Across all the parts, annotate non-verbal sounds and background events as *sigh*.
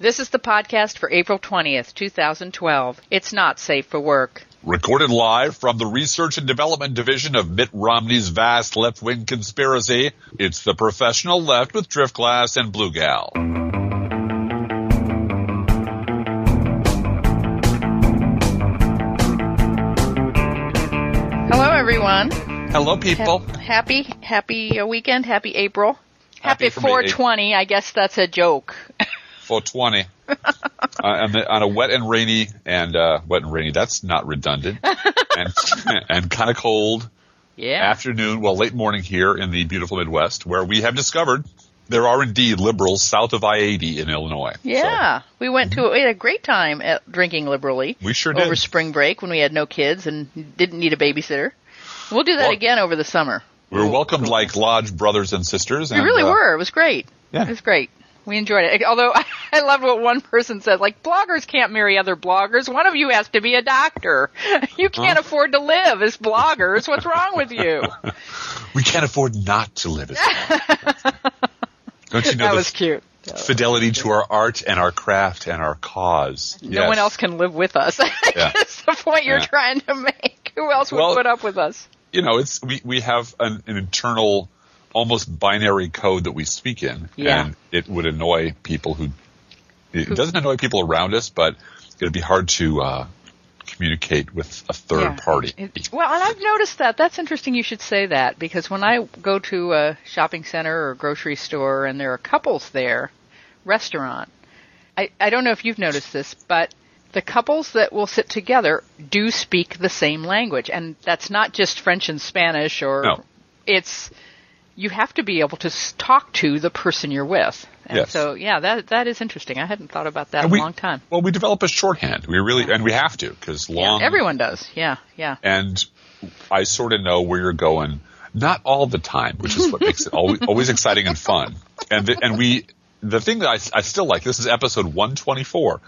This is the podcast for April 20th, 2012. It's not safe for work. Recorded live from the Research and Development Division of Mitt Romney's vast left-wing conspiracy, it's the professional left with Driftglass and Blue Gal. Hello, everyone. Hello, people. Ha- happy, happy uh, weekend. Happy April. Happy Happy, for me, 420. I guess that's a joke. *laughs* 420. *laughs* uh, on, the, on a wet and rainy, and uh, wet and rainy, that's not redundant, *laughs* and, and kind of cold yeah. afternoon, well, late morning here in the beautiful Midwest, where we have discovered there are indeed liberals south of I-80 in Illinois. yeah. We went to, we had a great time at drinking liberally we sure did. over spring break when we had no kids and didn't need a babysitter. We'll do that Well- again over the summer. we were welcomed like lodge brothers and sisters. We really uh, were. It was great. Yeah. It was great. We enjoyed it. *laughs* Although I loved what one person said, like bloggers can't marry other bloggers. One of you has to be a doctor. *laughs* You can't afford to live as bloggers. What's wrong with you? *laughs* We can't afford not to live as Don't you know that was cute. fidelity to our art and our craft and our cause? No Yes. one else can live with us. Yeah. That's the point you're Yeah. trying to make. Who else would Well- put up with us? You know, it's we we have an, an internal, almost binary code that we speak in, Yeah. and it would annoy people who. It doesn't annoy people around us, but it'd be hard to uh, communicate with a third Yeah. party. It- well, and I've noticed that. That's interesting you should say that because when I go to a shopping center or grocery store and there are couples there, restaurant, I, I don't know if you've noticed this, but the couples that will sit together do speak the same language. And that's not just French and Spanish or No. it's you have to be able to talk to the person you're with. And Yes. so, yeah, that that is interesting. I hadn't thought about that And in a long time. Well, we develop a shorthand. We really, and we have to, because long. yeah, everyone does. Yeah, yeah. and I sort of know where you're going. Not all the time, which is what makes it always, *laughs* always exciting and fun. And the, and we, the thing that I, I still like, this is episode 124,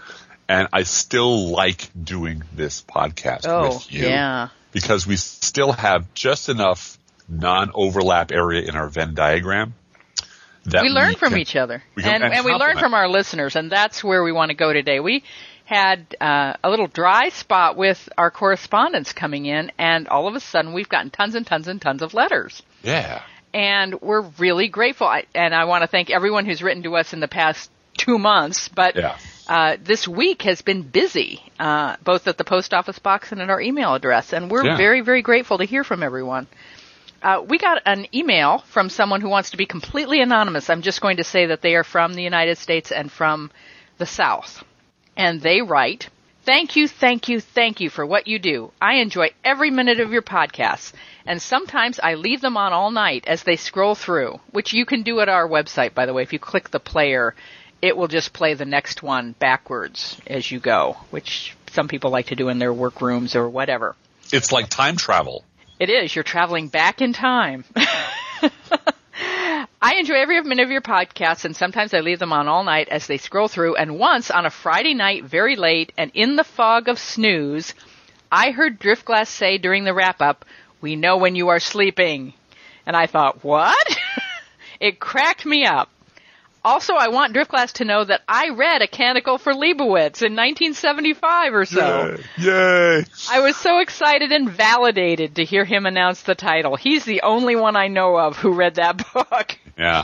and I still like doing this podcast Oh, with you yeah. because we still have just enough non-overlap area in our Venn diagram that we learn from can- each other, we and, and and we learn from our listeners, and that's where we want to go today. We had uh, a little dry spot with our correspondence coming in, and all of a sudden we've gotten tons and tons and tons of letters, Yeah. and we're really grateful. I, and I want to thank everyone who's written to us in the past two months, but. Yeah. Uh, this week has been busy, uh, both at the post office box and at our email address, and we're Yeah. very, very grateful to hear from everyone. Uh, we got an email from someone who wants to be completely anonymous. I'm just going to say that they are from the United States and from the South. And they write, Thank you, thank you, thank you for what you do. I enjoy every minute of your podcasts, and sometimes I leave them on all night as they scroll through, which you can do at our website, by the way. If you click the player, it will just play the next one backwards as you go, which some people like to do in their workrooms or whatever. It's like time travel. It is. You're traveling back in time. *laughs* I enjoy every minute of your podcasts, and sometimes I leave them on all night as they scroll through. And once on a Friday night, very late, and in the fog of snooze, I heard Driftglass say during the wrap up, We know when you are sleeping. And I thought, What? *laughs* it cracked me up. Also, I want Driftglass to know that I read A Canticle for Leibowitz in 1975 or so. Yay. I was so excited and validated to hear him announce the title. He's the only one I know of who read that *laughs* book. Yeah.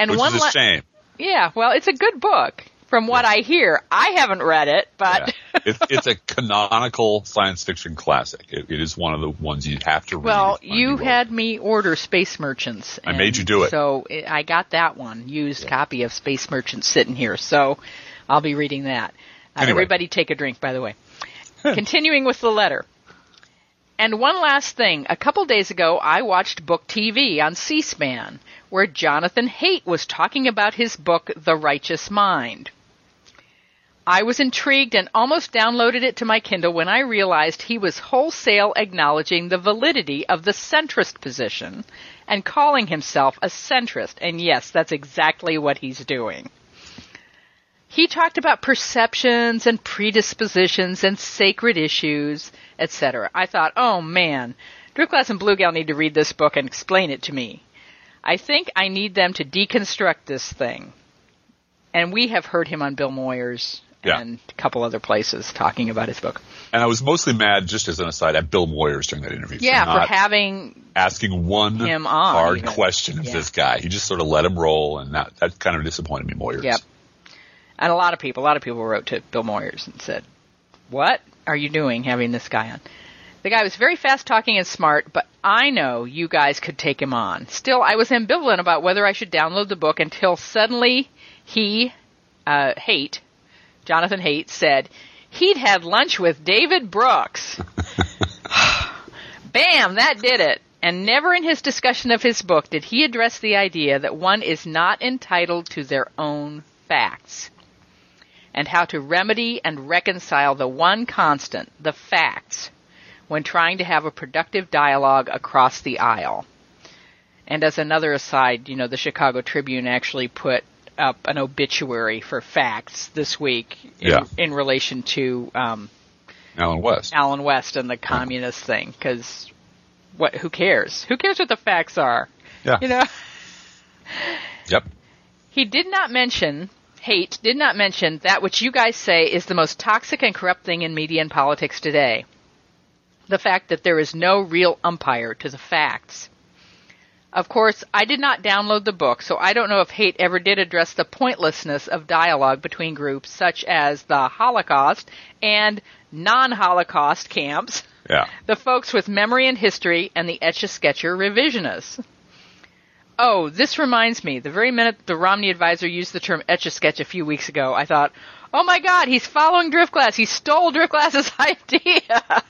And Which one is a la- shame. Yeah, well, it's a good book from what I hear. I haven't read it, but Yeah. it's, it's a canonical science fiction classic. It, it is one of the ones you have to read. well, you had me order Space Merchants. I made you do it. So I I got that one, used copy of Space Merchants sitting here. So I'll be reading that. Uh, Anyway. Everybody take a drink, by the way. *laughs* Continuing with the letter. And one last thing. A couple days ago, I watched Book TV on C-SPAN, where Jonathan Haidt was talking about his book, The Righteous Mind. I was intrigued and almost downloaded it to my Kindle when I realized he was wholesale acknowledging the validity of the centrist position and calling himself a centrist. And yes, that's exactly what he's doing. He talked about perceptions and predispositions and sacred issues, etc. I thought, oh man, Driftglass and Bluegal need to read this book and explain it to me. I think I need them to deconstruct this thing. and we have heard him on Bill Moyers Yeah. and a couple other places talking about his book. And I was mostly mad, just as an aside, at Bill Moyers during that interview. Yeah, for for having asking one him on, hard even. question of Yeah. this guy. He just sort of let him roll, and that that kind of disappointed me, Moyers. Yep. And a lot of people, a lot of people wrote to Bill Moyers and said, "What are you doing having this guy on?" The guy was very fast talking and smart, but I know you guys could take him on. Still, I was ambivalent about whether I should download the book until suddenly he, uh, Haidt, Jonathan Haidt, said he'd had lunch with David Brooks. *laughs* Bam, that did it. And never in his discussion of his book did he address the idea that one is not entitled to their own facts. And how to remedy and reconcile the one constant, the facts, when trying to have a productive dialogue across the aisle. And as another aside, you know, the Chicago Tribune actually put up an obituary for facts this week in, Yeah. in relation to um, Allen West. Allen West and the communist thing because what? Who cares? Who cares what the facts are? Yeah. You know. *laughs* Yep. He did not mention hate. Did not mention that which you guys say is the most toxic and corrupt thing in media and politics today. The fact that there is no real umpire to the facts. Of course, I did not download the book, so I don't know if Haidt ever did address the pointlessness of dialogue between groups such as the Holocaust and non-Holocaust camps, Yeah. *laughs* the folks with memory and history, and the etch-a-sketcher revisionists. Oh, this reminds me. The very minute the Romney advisor used the term etch-a-sketch a few weeks ago, I thought, oh my god, he's following Driftglass. He stole Driftglass's *laughs* idea.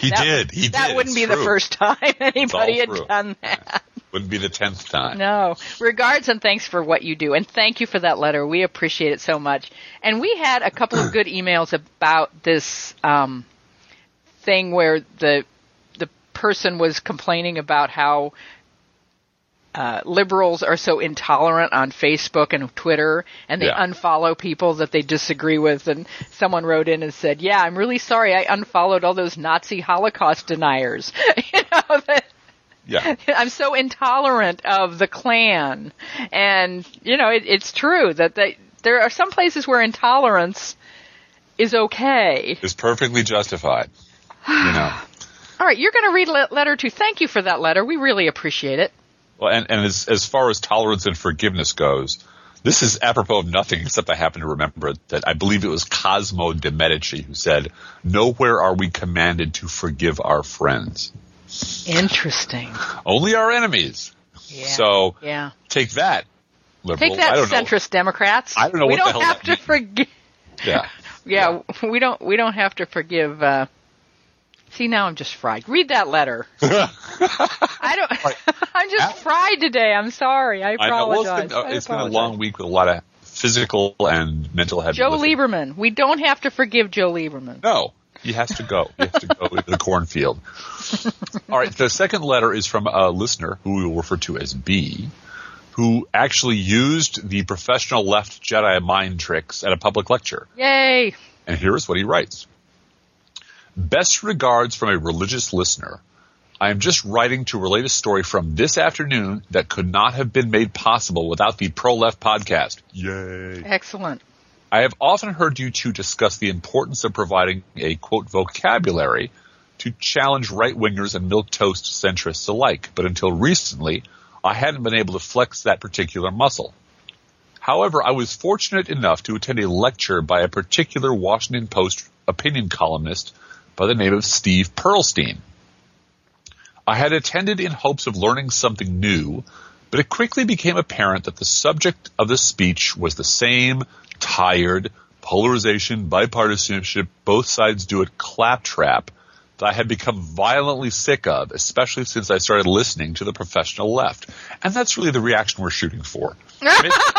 He That- did. He did. that did. wouldn't It's be the first *laughs* time anybody had true. done that. Wouldn't be the tenth time. No. Regards and thanks for what you do. And thank you for that letter. We appreciate it so much. And we had a couple of *clears throat* good emails about this um, thing where the the person was complaining about how uh, liberals are so intolerant on Facebook and Twitter, and they Yeah. unfollow people that they disagree with. And someone wrote in and said, "Yeah, I'm really sorry. I unfollowed all those Nazi Holocaust deniers. *laughs* you know that." Yeah. *laughs* I'm so intolerant of the Klan, and you know it, it's true that they, there are some places where intolerance is okay. It's perfectly justified. You know. *sighs* All right, you're going to read le- letter two. Thank you for that letter. We really appreciate it. Well, and, and as, as far as tolerance and forgiveness goes, this is apropos of nothing, except I happen to remember that I believe it was Cosmo de Medici who said, nowhere are we commanded to forgive our friends, Interesting. only our enemies. Yeah. So yeah, take that, liberal. take that, I don't centrist Democrats. I don't know We what don't hell have to forgive. know. *laughs* Yeah. Yeah, we don't. We don't have to forgive. Uh, see, now I'm just fried. Read that letter. *laughs* I don't. *laughs* I'm just fried today. I'm sorry. I I know. Well, apologize. it's been, uh, I it's been a long week with a lot of physical and mental heavy Joe lifting. Lieberman. We don't have to forgive Joe Lieberman. No, he has to go. He has to go to the cornfield. *laughs* All right. The second letter is from a listener who we will refer to as B, who actually used the professional left Jedi mind tricks at a public lecture. Yay! And here's what he writes. Best regards from a religious listener. I am just writing to relate a story from this afternoon that could not have been made possible without the Pro Left podcast. Yay. Excellent. I have often heard you two discuss the importance of providing a quote vocabulary to challenge right wingers and milk toast centrists alike, but until recently, I hadn't been able to flex that particular muscle. However, I was fortunate enough to attend a lecture by a particular Washington Post opinion columnist by the name of Steve Pearlstein. I had attended in hopes of learning something new, but it quickly became apparent that the subject of the speech was the same tired, polarization, bipartisanship, both sides do it claptrap that I had become violently sick of, especially since I started listening to the professional left. And that's really the reaction we're shooting for. *laughs* It makes-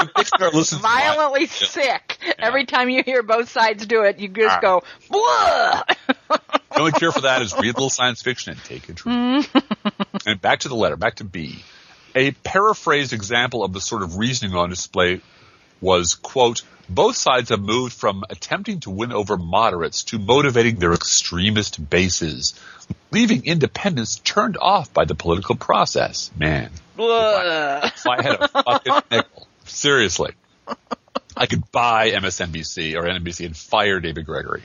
it makes our listeners Violently Yeah. sick. Every time you hear both sides do it, you just Ah. go, blah! The only cure for that is read a little science fiction and take a drink. and back to the letter, back to B. A paraphrased example of the sort of reasoning on display was, quote, both sides have moved from attempting to win over moderates to motivating their extremist bases, leaving independents turned off by the political process. Man, blah. if I had a fucking nickel. Seriously. I could buy MSNBC or NBC and fire David Gregory.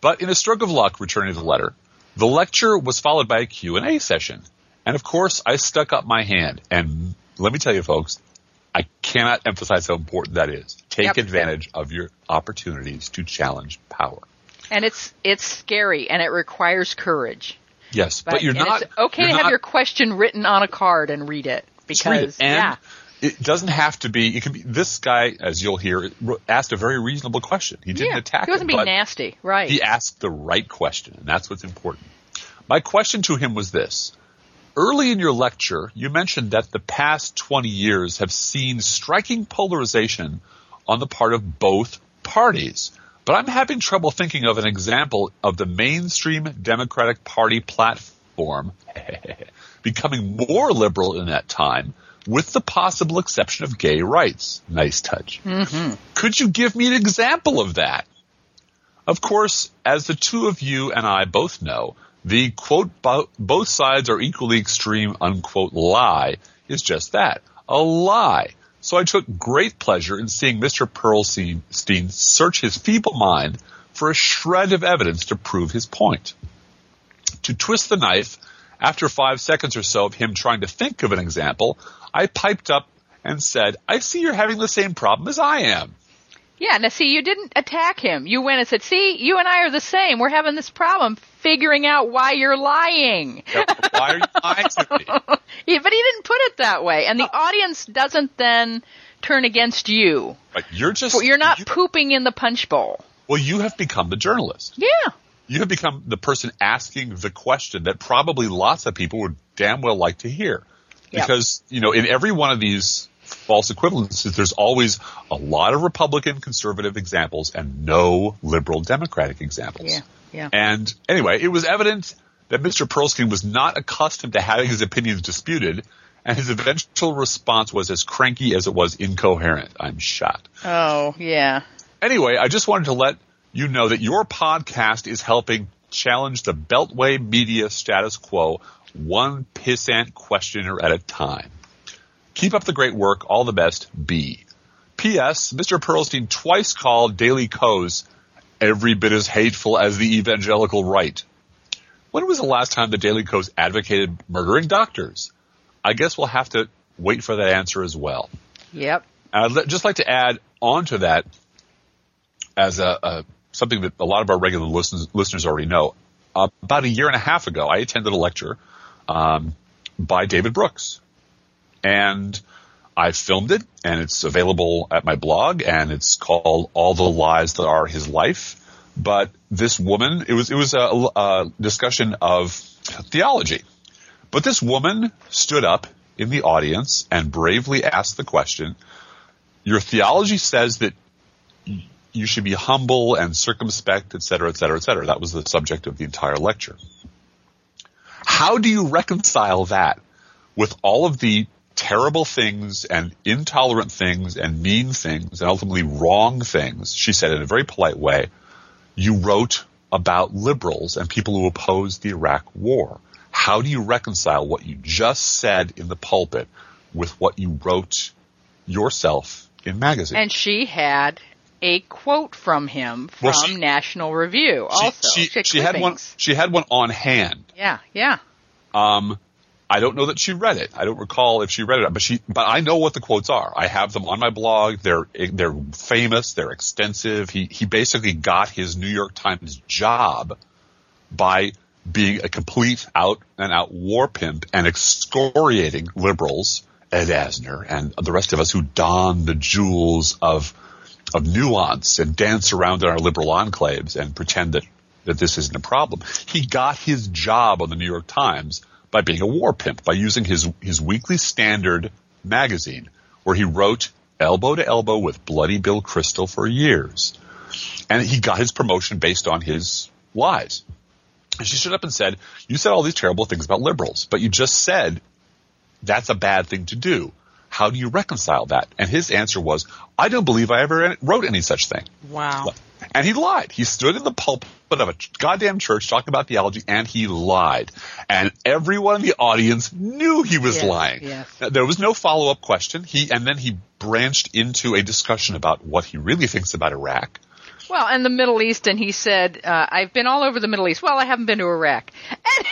But in a stroke of luck, returning the letter, the lecture was followed by a Q&A session. And of course, I stuck up my hand. And let me tell you folks, I cannot emphasize how important that is. Take Yep. advantage of your opportunities to challenge power. And it's it's scary and it requires courage. Yes, but, you're not It's okay you're to have not- your question written on a card and read it Just read it. because And yeah, it doesn't have to be. It can be. This guy, as you'll hear, asked a very reasonable question. He didn't yeah, attack. he wasn't him, being nasty, right? He asked the right question, and that's what's important. My question to him was this. Early in your lecture, you mentioned that the past 20 years have seen striking polarization on the part of both parties. But I'm having trouble thinking of an example of the mainstream Democratic Party platform *laughs* becoming more liberal in that time, with the possible exception of gay rights. Nice touch. Mm-hmm. Could you give me an example of that? Of course, as the two of you and I both know, the quote, both sides are equally extreme, unquote, lie is just that, a lie. So I took great pleasure in seeing Mr. Pearlstein search his feeble mind for a shred of evidence to prove his point. To twist the knife, after five seconds or so of him trying to think of an example, I piped up and said, I see you're having the same problem as I am. Yeah, now see, you didn't attack him. You went and said, "See, you and I are the same. We're having this problem figuring out why you're lying." Why are you lying to me? *laughs* Yeah, but he didn't put it that way, and the audience doesn't then turn against you. You're just You're not you- pooping in the punch bowl. well, you have become the journalist. Yeah. You have become the person asking the question that probably lots of people would damn well like to hear. Yeah. Because, you know, in every one of these false equivalences, there's always a lot of Republican conservative examples and no liberal Democratic examples. Yeah. Yeah. And anyway, it was evident that Mr. Pearlstein was not accustomed to having his opinions disputed, and his eventual response was as cranky as it was incoherent. I'm shot. Oh, yeah. Anyway, I just wanted to let you know that your podcast is helping challenge the Beltway media status quo one pissant questioner at a time. Keep up the great work. All the best, B. P.S. Mr. Pearlstein twice called Daily Kos every bit as hateful as the evangelical right. When was the last time the Daily Kos advocated murdering doctors? I guess we'll have to wait for that answer as well. Yep. And I'd just like to add on to that as a, a something that a lot of our regular listeners, listeners already know. Uh, about a year and a half ago, I attended a lecture um, by David Brooks, and I filmed it, and it's available at my blog, and it's called "All the Lies That Are His Life." But this woman, it was it was a, a discussion of theology, but this woman stood up in the audience and bravely asked the question, your theology says that you should be humble and circumspect, et cetera, et cetera, et cetera. That was the subject of the entire lecture. How do you reconcile that with all of the terrible things and intolerant things and mean things and ultimately wrong things, she said in a very polite way, you wrote about liberals and people who opposed the Iraq war. How do you reconcile what you just said in the pulpit with what you wrote yourself in magazine? And she had a quote from him from Well, she- National Review. also, she, had she had one. She had one on hand. Yeah, yeah. Um, I don't know that she read it. I don't recall if she read it, but she. But I know what the quotes are. I have them on my blog. They're they're famous. They're extensive. He he basically got his New York Times job by being a complete out and out war pimp and excoriating liberals, Ed Asner, and the rest of us who don the jewels of of nuance and dance around in our liberal enclaves and pretend that, that this isn't a problem. He got his job on the New York Times by being a war pimp, by using his, his weekly standard magazine where he wrote elbow to elbow with Bloody Bill Kristol for years. And he got his promotion based on his lies. And she stood up and said, you said all these terrible things about liberals, but you just said that's a bad thing to do. How do you reconcile that? And his answer was, I don't believe I ever wrote any such thing. Wow. And he lied. He stood in the pulpit of a goddamn church talking about theology and he lied. And everyone in the audience knew he was Yes, lying. yes. There was no follow-up question. He, and then he branched into a discussion about what he really thinks about Iraq. Well, and the Middle East, and he said, uh, "I've been all over the Middle East." Well, I haven't been to Iraq. *laughs* And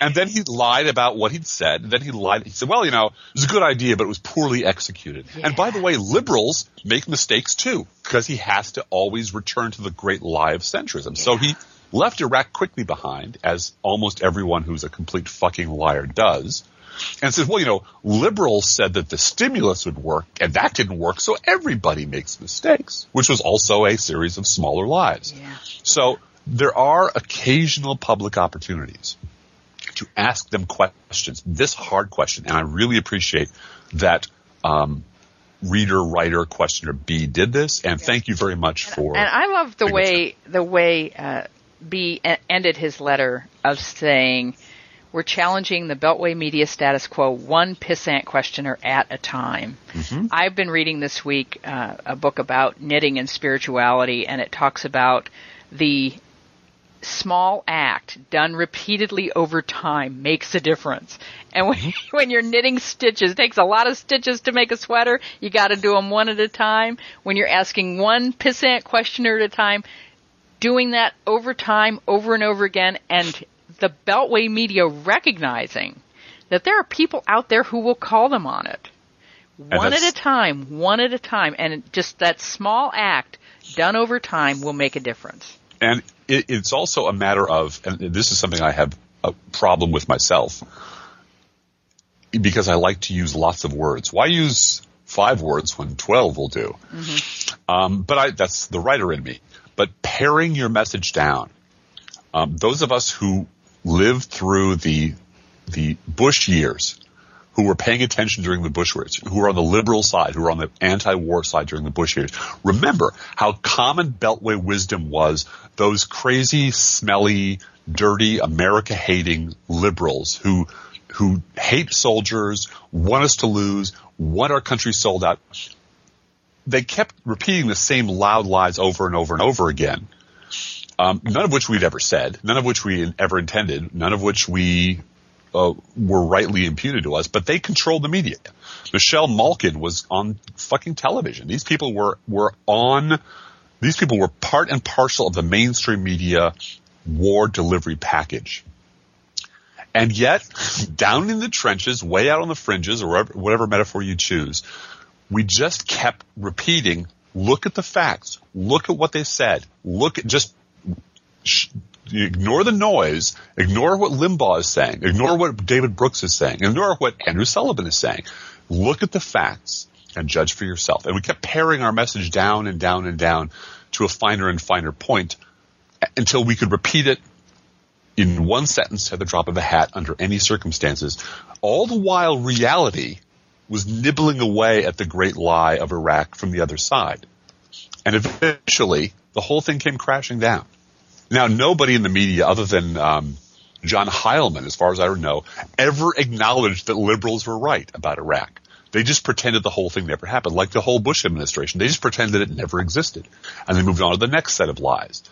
And then he lied about what he'd said. And then he lied. He said, well, you know, it was a good idea, but it was poorly executed. And by the way, liberals make mistakes too, because he has to always return to the great lie of centrism. So he left Iraq quickly behind, as almost everyone who's a complete fucking liar does. And said, well, you know, liberals said that the stimulus would work, and that didn't work, so everybody makes mistakes, which was also a series of smaller lies. Yeah. So there are occasional public opportunities to ask them questions, this hard question, and I really appreciate that um, reader, writer, questioner B did this, and thank you very much for. And I love the way the way uh, B ended his letter of saying, "We're challenging the Beltway media status quo, one pissant questioner at a time." Mm-hmm. I've been reading this week uh, a book about knitting and spirituality, and it talks about the small act done repeatedly over time makes a difference. And when, *laughs* when you're knitting stitches, it takes a lot of stitches to make a sweater. You got to do them one at a time. When you're asking one pissant questioner at a time, doing that over time, over and over again, and the Beltway media recognizing that there are people out there who will call them on it. One at a time, one at a time, and just that small act done over time will make a difference. And it, it's also a matter of, and this is something I have a problem with myself, because I like to use lots of words. Why use five words when twelve will do? Um, but I, that's the writer in me. But paring your message down. Um, those of us who lived through the the Bush years, who were paying attention during the Bush years, who were on the liberal side, who were on the anti-war side during the Bush years, remember how common Beltway wisdom was. Those crazy, smelly, dirty, America-hating liberals who who hate soldiers, want us to lose, want our country sold out they kept repeating the same loud lies over and over and over again. Um, none of which we'd ever said, none of which we ever intended, none of which we uh, were rightly imputed to us. But they controlled the media. Michelle Malkin was on fucking television. These people were were on. These people were part and parcel of the mainstream media war delivery package. And yet, down in the trenches, way out on the fringes, or whatever, whatever metaphor you choose, we just kept repeating, look at the facts, look at what they said, look at just sh- ignore the noise, ignore what Limbaugh is saying, ignore what David Brooks is saying, ignore what Andrew Sullivan is saying. Look at the facts and judge for yourself. And we kept paring our message down and down and down to a finer and finer point until we could repeat it in one sentence at the drop of a hat under any circumstances. All the while reality was nibbling away at the great lie of Iraq from the other side. And eventually, the whole thing came crashing down. Now, nobody in the media other than um, John Heilemann, as far as I know, ever acknowledged that liberals were right about Iraq. They just pretended the whole thing never happened, like the whole Bush administration. They just pretended it never existed. And they moved on to the next set of lies.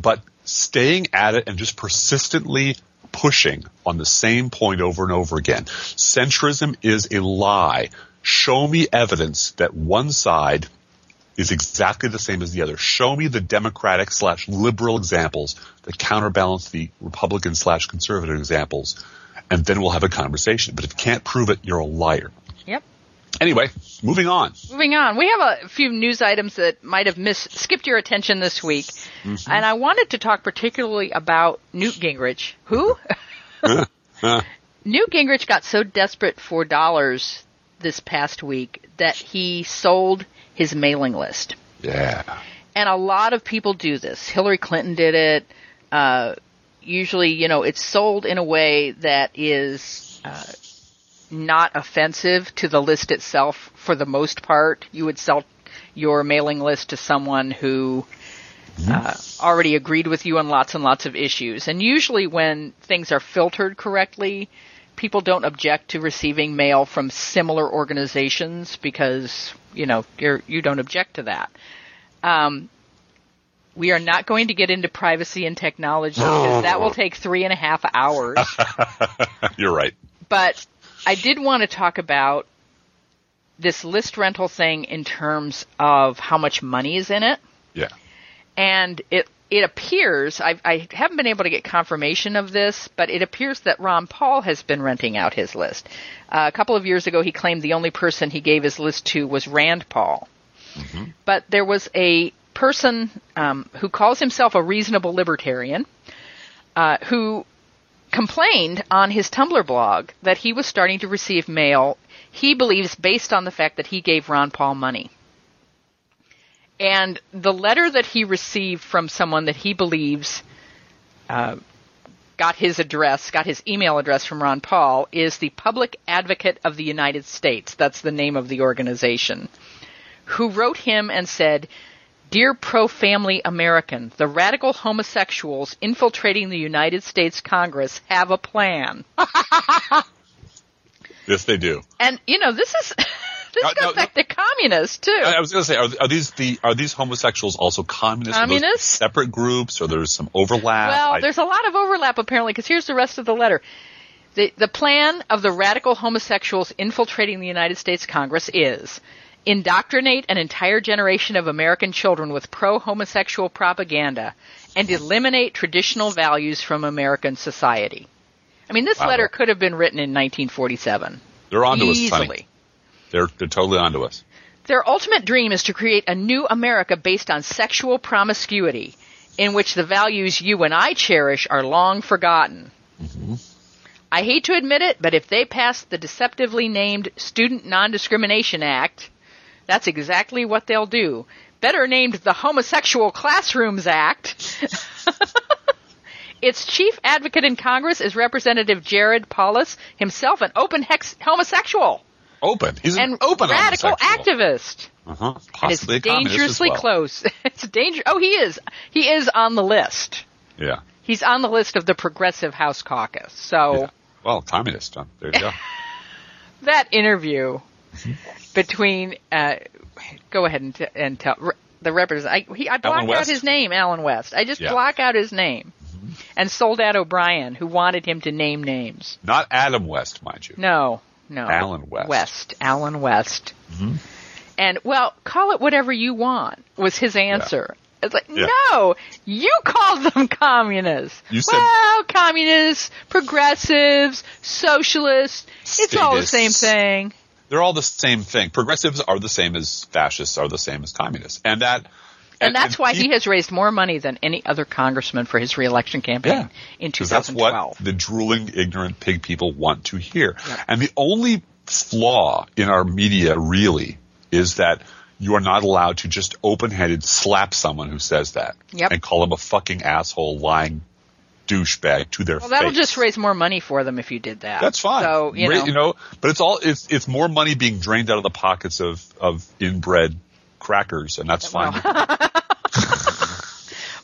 But staying at it and just persistently pushing on the same point over and over again. Centrism is a lie. Show me evidence that one side is exactly the same as the other. Show me the Democratic slash liberal examples that counterbalance the Republican slash conservative examples, and then we'll have a conversation. But if you can't prove it, you're a liar. Yep. Anyway, moving on. Moving on, we have a few news items that might have missed, skipped your attention this week, Mm-hmm. and I wanted to talk particularly about Newt Gingrich. Who? *laughs* *laughs* Newt Gingrich got so desperate for dollars this past week that he sold his mailing list. Yeah. And a lot of people do this. Hillary Clinton did it. Uh, usually, you know, it's sold in a way that is uh, not offensive to the list itself for the most part. You would sell your mailing list to someone who uh, already agreed with you on lots and lots of issues. And usually, when things are filtered correctly, people don't object to receiving mail from similar organizations because you know you're you don't object to that. Um, we are not going to get into privacy and technology because that will *laughs* take three and a half hours. *laughs* You're right. But I did want to talk about this list rental thing in terms of how much money is in it. Yeah. And it it appears I, I haven't been able to get confirmation of this, but it appears that Ron Paul has been renting out his list. Uh, a couple of years ago, he claimed the only person he gave his list to was Rand Paul. But there was a person um, who calls himself a reasonable libertarian uh, who complained on his Tumblr blog that he was starting to receive mail he believes based on the fact that he gave Ron Paul money. And the letter that he received from someone that he believes uh, got his address, got his email address from Ron Paul, is the Public Advocate of the United States. That's the name of the organization. Who wrote him and said, Dear pro family American, the radical homosexuals infiltrating the United States Congress have a plan. *laughs* Yes, they do. And, you know, this is. *laughs* This Uh, goes no, back to communists too. I I was going to say, are, are these the are these homosexuals also communists? Communists? separate groups, or there's some overlap? Well, I- there's a lot of overlap apparently, because here's the rest of the letter. The, the plan of the radical homosexuals infiltrating the United States Congress is indoctrinate an entire generation of American children with pro-homosexual propaganda and eliminate traditional values from American society. I mean, this Wow. letter could have been written in 1947. they're onto us, Easily. They're they're totally onto us. Their ultimate dream is to create a new America based on sexual promiscuity, in which the values you and I cherish are long forgotten. Mm-hmm. I hate to admit it, but if they pass the deceptively named Student Non-Discrimination Act, that's exactly what they'll do. Better named the Homosexual Classrooms Act. *laughs* its chief advocate in Congress is Representative Jared Polis, himself an open hex- homosexual Open. He's and an open radical activist. Uh-huh. And it's Possibly a communist as dangerously well. close. *laughs* it's danger. Oh, he is. He is on the list. Yeah. He's on the list of the Progressive House Caucus. So yeah. Well, communist. Huh? There you go. *laughs* that interview Mm-hmm. between, uh, go ahead and, t- and tell the representative. I, he, I blocked out his name, Allen West. I just Yeah. Mm-hmm. block out his name. And Soledad O'Brien, who wanted him to name names. Not Adam West, mind you. No, no. Allen West. West. Allen West. Mhm. And, well, call it whatever you want, was his answer. It's like, Yeah. no, you called them *laughs* communists. You said- well, communists, progressives, socialists, it's all the same thing. They're all the same thing. Progressives are the same as fascists are the same as communists, and that. And, that's why he peop- has raised more money than any other congressman for his reelection campaign Yeah. in Because that's what the drooling, ignorant pig people want to hear. Yep. And the only flaw in our media really is that you are not allowed to just open-handed slap someone who says that Yep. and call them a fucking asshole, lying douchebag to their face. well, that'll face. just raise more money for them if you did that. That's fine. So, you Ra- know, but it's all it's it's more money being drained out of the pockets of of inbred crackers, and that's fine. *laughs*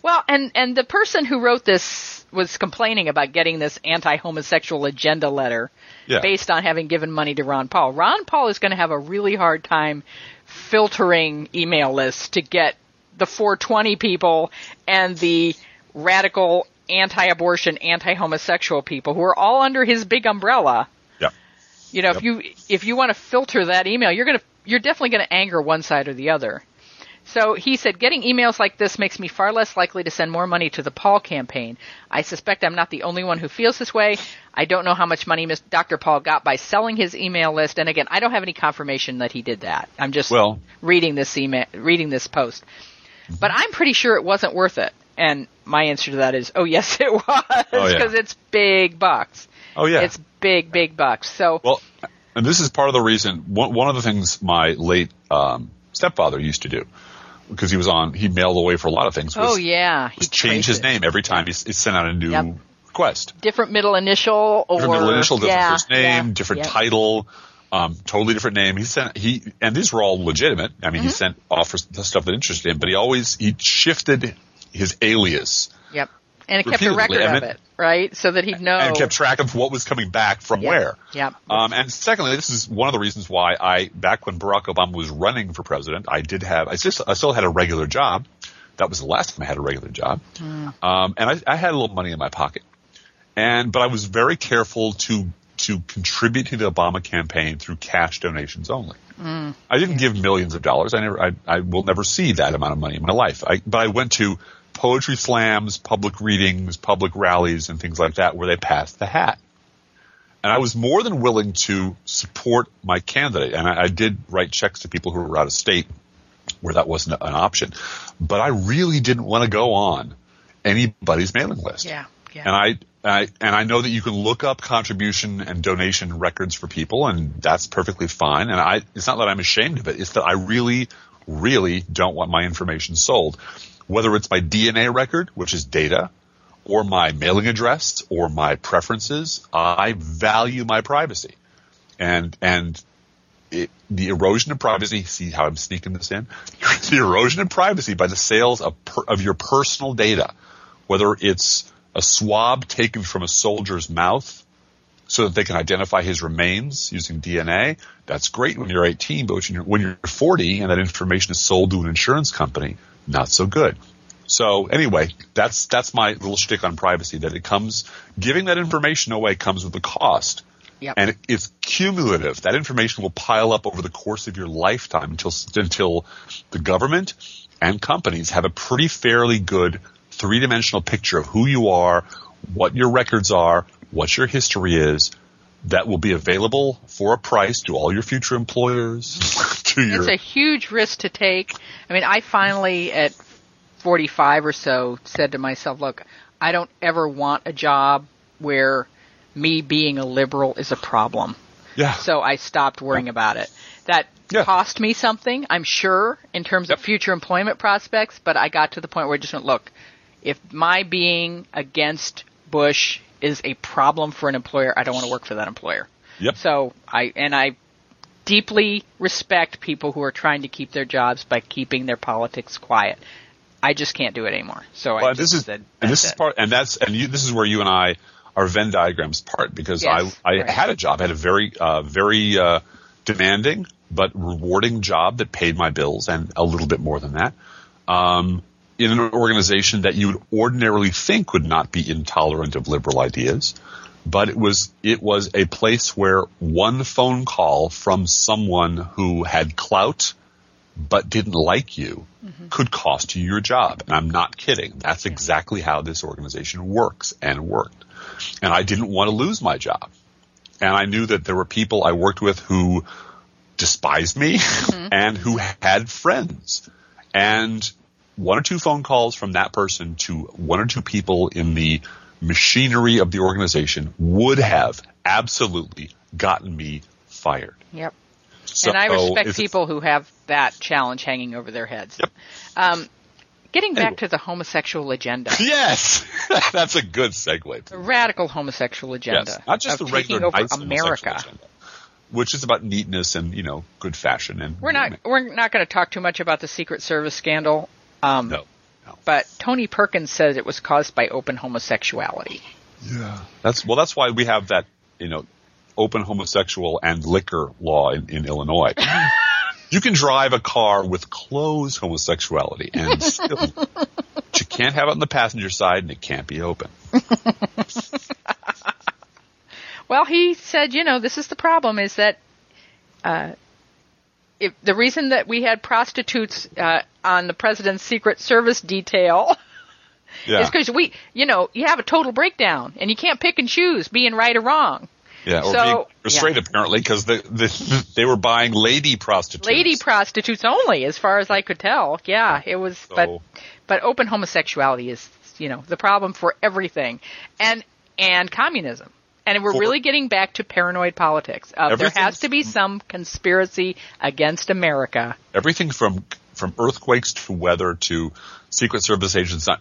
Well, and and the person who wrote this was complaining about getting this anti-homosexual agenda letter Yeah. based on having given money to Ron Paul. Ron Paul is going to have a really hard time filtering email lists to get the 420 people and the radical anti-abortion, anti-homosexual people who are all under his big umbrella. yeah. You know, Yep. if you if you want to filter that email, you're gonna you're definitely going to anger one side or the other. So he said, getting emails like this makes me far less likely to send more money to the Paul campaign. I suspect I'm not the only one who feels this way. I don't know how much money Mr. Dr. Paul got by selling his email list, and again, I don't have any confirmation that he did that. I'm just Well- reading this email, reading this post. But I'm pretty sure it wasn't worth it. And my answer to that is, oh yes, it *laughs* was, Oh, yeah. because it's big bucks. Oh yeah. It's big, big bucks. So Well, and this is part of the reason. One, one of the things my late um, stepfather used to do, because he was on, he mailed away for a lot of things. Was, Oh yeah, he change his name every time he, he sent out a new Yep. request. Different middle initial or Different middle initial, different yeah, first name, yeah, different yeah. title, um, totally different name. He sent he, and these were all legitimate. I Mm-hmm. mean, he sent offers the stuff that interested him, but he always he shifted his alias Yep, and it kept a record of it, right? So that he'd know. and kept track of what was coming back from where. Yep. Um, and secondly, this is one of the reasons why I, back when Barack Obama was running for president, I did have, I just, I still had a regular job That was the last time I had a regular job. Um, and I, I had a little money in my pocket. And, but I was very careful to, to contribute to the Obama campaign through cash donations only. I didn't give millions of dollars. I never, I, I will never see that amount of money in my life. I, but I went to poetry slams, public readings, public rallies, and things like that where they passed the hat. And I was more than willing to support my candidate. And I, I did write checks to people who were out of state where that wasn't an option. But I really didn't want to go on anybody's mailing list. Yeah. Yeah. And I, I and I know that you can look up contribution and donation records for people, and that's perfectly fine. And I, it's not that I'm ashamed of it; it's that I really, really don't want my information sold, whether it's my DNA record, which is data, or my mailing address, or my preferences. I value my privacy, and and it, the erosion of privacy. See how I'm sneaking this in? *laughs* the erosion of privacy by the sales of per, of your personal data, whether it's a swab taken from a soldier's mouth so that they can identify his remains using DNA. That's great when you're 18, but when you're, when you're 40 and that information is sold to an insurance company, not so good. So anyway, that's that's my little shtick on privacy. That it comes giving that information away comes with a cost, Yep. and it's cumulative. That information will pile up over the course of your lifetime until until the government and companies have a pretty fairly good three dimensional picture of who you are, what your records are, what your history is. That will be available for a price to all your future employers. *laughs* to your It's a huge risk to take. I mean, I finally at 45 or so said to myself, look, I don't ever want a job where me being a liberal is a problem. yeah. So I stopped worrying about it. That Yeah. cost me something, I'm sure, in terms Yep. of future employment prospects, but I got to the point where I just went, look, if my being against Bush is a problem for an employer, I don't want to work for that employer. Yep. So I and I deeply respect people who are trying to keep their jobs by keeping their politics quiet. I just can't do it anymore. So I Well, just this is said, and this "That's is part and that's and you, this is where you and I our Venn diagrams part because Yes, I I right. had a job I had a very uh, very uh, demanding but rewarding job that paid my bills and a little bit more than that um, in an organization that you would ordinarily think would not be intolerant of liberal ideas but it was it was a place where one phone call from someone who had clout but didn't like you mm-hmm. could cost you your job. And I'm not kidding. That's exactly how this organization works and worked. And I didn't want to lose my job. And I knew that there were people I worked with who despised me mm-hmm. *laughs* and who had friends. And one or two phone calls from that person to one or two people in the machinery of the organization would have absolutely gotten me fired. Yep. So and I respect people who have that challenge hanging over their heads. Yep. Um, getting back Anyway. to the homosexual agenda, *laughs* Yes, *laughs* that's a good segue. the radical homosexual agenda, Yes, not just the regular taking over nice America. agenda, which is about neatness and you know good fashion and We're not we're not going to talk too much about the Secret Service scandal. Um, no, no. But Tony Perkins said it was caused by open homosexuality. Yeah, that's well. That's why we have that you know open homosexual and liquor law in, in Illinois. *laughs* you can drive a car with closed homosexuality and *laughs* still, but you can't have it on the passenger side and it can't be open. *laughs* Well, he said, you know, this is the problem is that uh, if the reason that we had prostitutes uh, on the president's Secret Service detail Yeah, is because we, you know, you have a total breakdown and you can't pick and choose being right or wrong. yeah, or so- being restrained yeah. apparently because the, the, *laughs* they were buying lady prostitutes. Lady prostitutes only, as far as I could tell. Yeah, it was, but but open homosexuality is, you know, the problem for everything, and and communism. And we're For- really getting back to paranoid politics. Uh, there has to be some conspiracy against America. everything from from earthquakes to weather to Secret Service agents not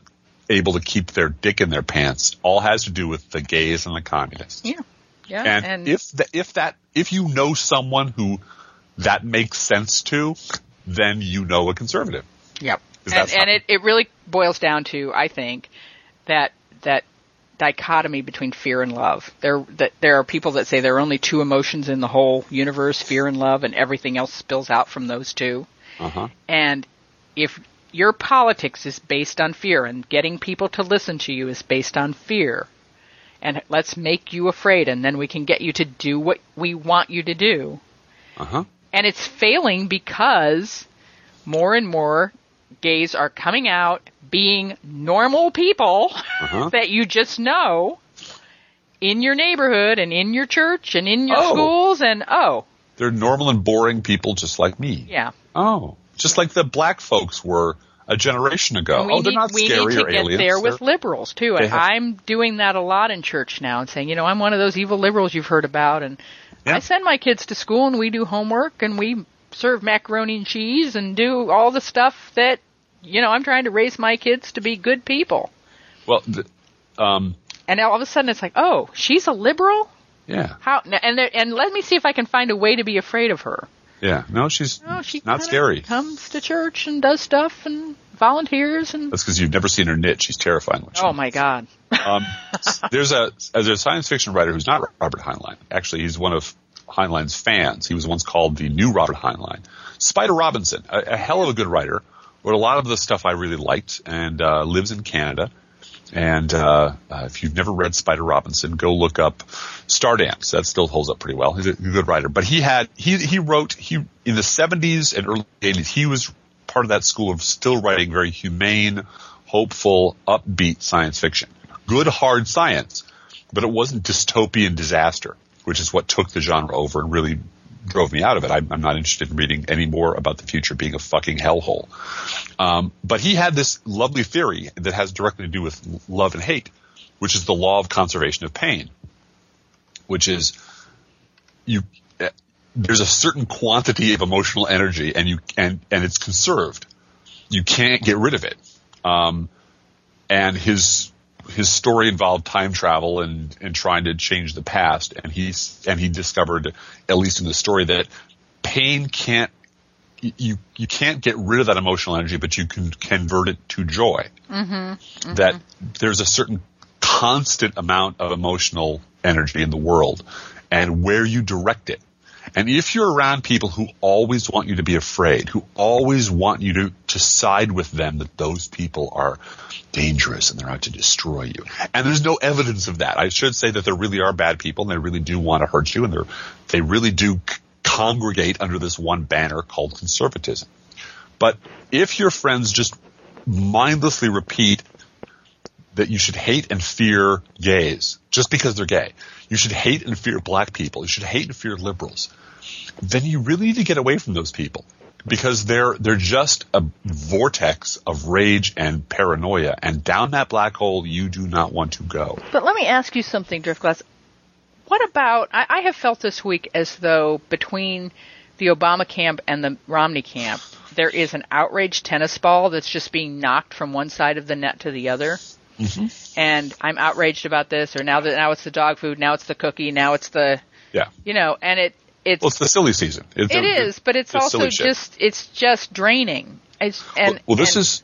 able to keep their dick in their pants all has to do with the gays and the communists. Yeah, yeah, And, if the, if that if you know someone who that makes sense to, then you know a conservative. Yep. And, and it, it really boils down to, I think, that that dichotomy between fear and love. There that there are people that say there are only two emotions in the whole universe, fear and love, and everything else spills out from those two. Uh huh. And if your politics is based on fear and getting people to listen to you is based on fear. And let's make you afraid and then we can get you to do what we want you to do. Uh-huh. And it's failing because more and more gays are coming out being normal people Uh-huh. *laughs* that you just know in your neighborhood and in your church and in your Oh. schools and oh, They're normal and boring people just like me. yeah. Oh. Just like the black folks were a generation ago. We oh, they're need, not we scary need to or get aliens. there with They're- liberals too. And have- I'm doing that a lot in church now and saying, you know, I'm one of those evil liberals you've heard about and Yeah. I send my kids to school and we do homework and we serve macaroni and cheese and do all the stuff that you know, I'm trying to raise my kids to be good people. well, th- um, And all of a sudden it's like, "Oh, she's a liberal?" yeah, How and there, and let me see if I can find a way to be afraid of her. yeah. No, she's Oh, she not scary. Comes to church and does stuff and volunteers and That's because you've never seen her knit. She's terrifying. When she Oh my god. Um, there's a there's a science fiction writer who's not Robert Heinlein. Actually, he's one of Heinlein's fans. He was once called the new Robert Heinlein. Spider Robinson, a, a hell of a good writer, wrote a lot of the stuff I really liked, and uh, lives in Canada. And uh, uh, if you've never read Spider Robinson, go look up Stardance. That still holds up pretty well. He's a good writer. But he had he he wrote he in the 70s and early 80s. He was part of that school of still writing very humane, hopeful, upbeat science fiction. Good hard science, but it wasn't dystopian disaster, which is what took the genre over and really drove me out of it. I'm, I'm not interested in reading any more about the future being a fucking hellhole. Um, but he had this lovely theory that has directly to do with love and hate, which is the law of conservation of pain, which is you. There's a certain quantity of emotional energy, and you and and it's conserved. You can't get rid of it. Um, and his his story involved time travel and and trying to change the past. And he's and he discovered, at least in the story, that pain can't you you can't get rid of that emotional energy, but you can convert it to joy. Mm-hmm. That mm-hmm. there's a certain constant amount of emotional energy in the world, and where you direct it. And if you're around people who always want you to be afraid, who always want you to, to side with them, that those people are dangerous and they're out to destroy you. And there's no evidence of that. I should say that there really are bad people and they really do want to hurt you and they're, they really do c- congregate under this one banner called conservatism. But if your friends just mindlessly repeat that you should hate and fear gays just because they're gay, you should hate and fear black people, you should hate and fear liberals, then you really need to get away from those people because they're they're just a vortex of rage and paranoia, and down that black hole you do not want to go. But let me ask you something, Driftglass. What about? I, I have felt this week as though between the Obama camp and the Romney camp, there is an outraged tennis ball that's just being knocked from one side of the net to the other. And I'm outraged about this, or now that now it's the dog food, now it's the cookie, now it's the Yeah, you know, and it it's well, it's the silly season. It's it is, but it's it's also just it's just draining. It's and well, well, this and- is.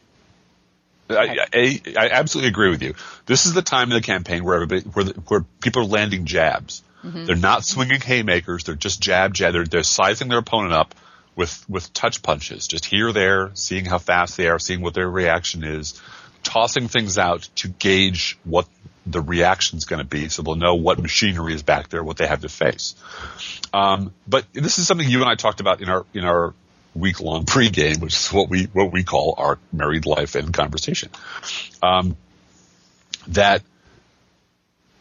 I, I, I absolutely agree with you. This is the time in the campaign where everybody, where, the, where people are landing jabs. Mm-hmm. They're not swinging haymakers. They're just jab, jab. They're, they're sizing their opponent up with with touch punches, just here, there, seeing how fast they are, seeing what their reaction is, tossing things out to gauge what the reaction's going to be, so they'll know what machinery is back there, what they have to face. Um, but this is something you and I talked about in our in our week long pregame, which is what we what we call our married life and conversation. Um, that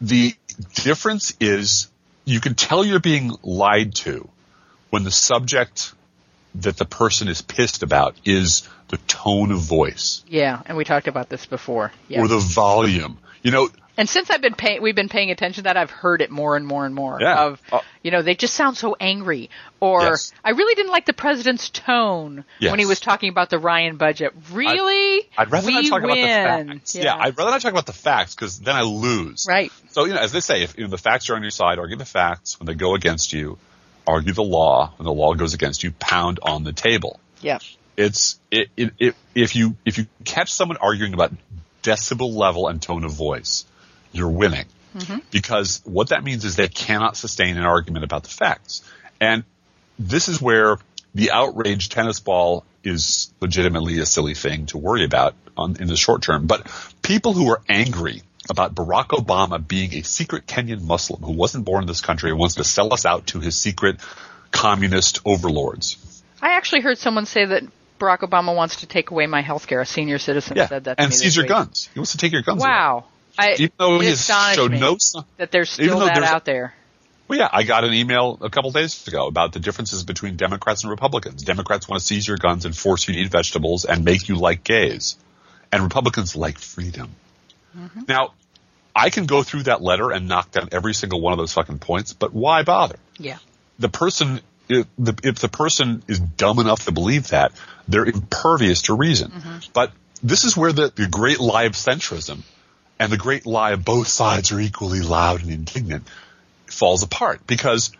the difference is you can tell you're being lied to when the subject that the person is pissed about is the tone of voice yeah, and we talked about this before. Yeah. or the volume. You know, And since I've been paying, we've been paying attention to that, I've heard it more and more and more. Yeah. Of, Uh, you know, they just sound so angry. Or, Yes. I really didn't like the president's tone Yes. when he was talking about the Ryan budget. Really? I'd rather we not talk win. about the facts. Yeah. I'd rather not talk about the facts because then I lose. Right. So, you know, as they say, if you know, the facts are on your side, argue the facts. When they go against you, argue the law. and the law goes against you, pound on the table. Yeah. It's it, it, it, if you if you catch someone arguing about decibel level and tone of voice, you're winning mm-hmm. because what that means is they cannot sustain an argument about the facts. And this is where the outraged tennis ball is legitimately a silly thing to worry about on, in the short term. But people who are angry about Barack Obama being a secret Kenyan Muslim who wasn't born in this country and wants to sell us out to his secret communist overlords. I actually heard someone say that Barack Obama wants to take away my health care. A senior citizen Yeah, said that. And seize your guns. He wants to take your guns away. Wow. I, Even though he has showed no sign. that there's still that there's- out there. Well, yeah, I got an email a couple days ago about the differences between Democrats and Republicans. Democrats want to seize your guns and force you to eat vegetables and make you like gays. And Republicans like freedom. Mm-hmm. Now, I can go through that letter and knock down every single one of those fucking points, but why bother? Yeah. the person if the, if the person is dumb enough to believe that, they're impervious to reason. Mm-hmm. But this is where the, the great lie of centrism and the great lie of both sides are equally loud and indignant falls apart because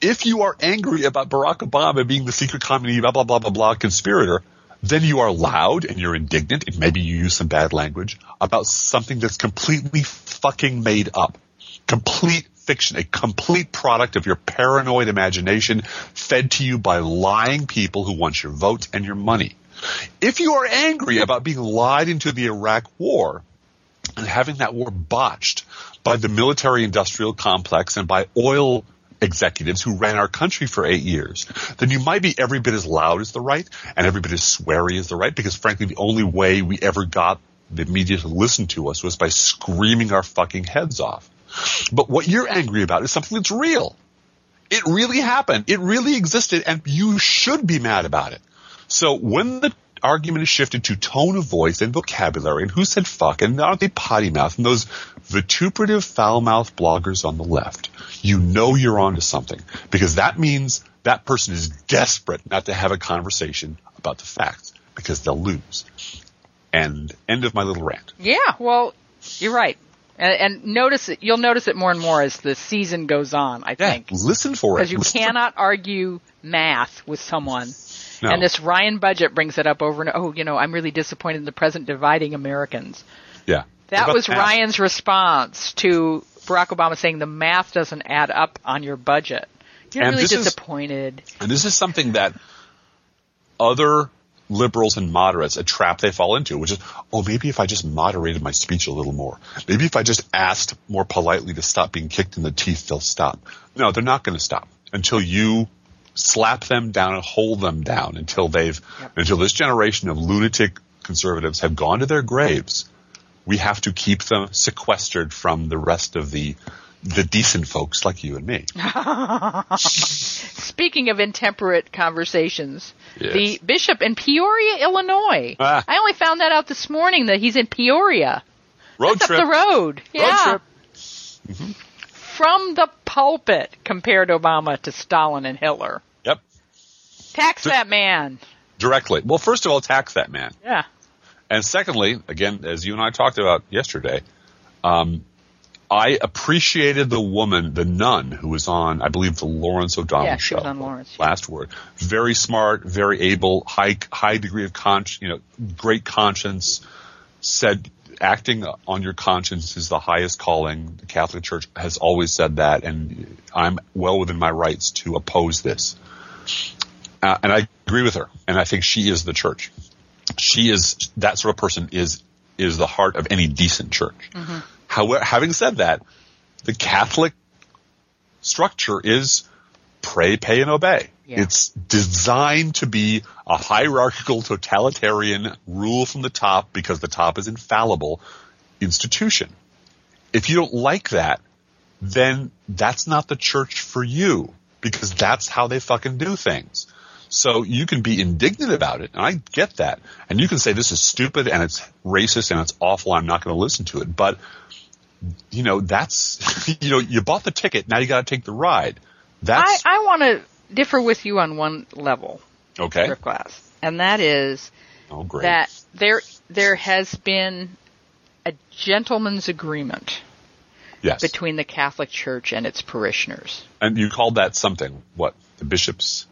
if you are angry about Barack Obama being the secret communist, blah, blah, blah, blah, blah, conspirator, then you are loud and you're indignant, and maybe you use some bad language, about something that's completely fucking made up. Complete fiction, a complete product of your paranoid imagination fed to you by lying people who want your vote and your money. If you are angry about being lied into the Iraq war, and having that war botched by the military industrial complex and by oil executives who ran our country for eight years, then you might be every bit as loud as the right and every bit as sweary as the right because frankly the only way we ever got the media to listen to us was by screaming our fucking heads off. But what you're angry about is something that's real. It really happened. It really existed and you should be mad about it. So when the argument is shifted to tone of voice and vocabulary and who said fuck and aren't they potty mouth and those vituperative foul mouth bloggers on the left, you know you're onto something because that means that person is desperate not to have a conversation about the facts because they'll lose. And end of my little rant. Yeah, well, you're right. And, and notice it, you'll notice it more and more as the season goes on, I Yeah, think. listen for it. Because you Listen cannot argue math with someone. No. And this Ryan Budget brings it up over and oh, you know, I'm really disappointed in the present dividing Americans. yeah. That was. Ryan's response to Barack Obama saying the math doesn't add up on your budget. You're And really this is- disappointed. And this is something that other liberals and moderates, a trap they fall into, which is, oh, maybe if I just moderated my speech a little more, maybe if I just asked more politely to stop being kicked in the teeth, they'll stop. No, they're not going to stop until you slap them down and hold them down until they've, Yep. until this generation of lunatic conservatives have gone to their graves. We have to keep them sequestered from the rest of the, the decent folks like you and me. *laughs* Speaking of intemperate conversations, Yes. the bishop in Peoria, Illinois. Ah. I only found that out this morning that he's in Peoria. Road That's trip. up the road. Yeah. trip. From the pulpit compared Obama to Stalin and Hitler. Tax that man. Directly. Well, first of all, tax that man. Yeah. And secondly, again, as you and I talked about yesterday, um, I appreciated the woman, the nun, who was on, I believe, the Lawrence O'Donnell Yeah, she show. was on Lawrence, yeah. Last word. Very smart, very able, high high degree of con, you know, great conscience. Said acting on your conscience is the highest calling. The Catholic Church has always said that, and I'm well within my rights to oppose this. Uh, and I agree with her, and I think she is the church she is that sort of person is is the heart of any decent church. Mm-hmm. However, having said that, the Catholic structure is pray, pay, and obey. Yeah. It's designed to be a hierarchical, totalitarian rule from the top because the top is infallible institution. If you don't like that, then that's not the church for you because that's how they fucking do things. So you can be indignant about it, and I get that. And you can say this is stupid and it's racist and it's awful. I'm not going to listen to it. But you know, that's *laughs* you know, you bought the ticket. Now you got to take the ride. I, That's I want to differ with you on one level, okay. Driftglass, and that is Oh, great. that there there has been a gentleman's agreement yes. between the Catholic Church and its parishioners. and you called that something? What? The bishop's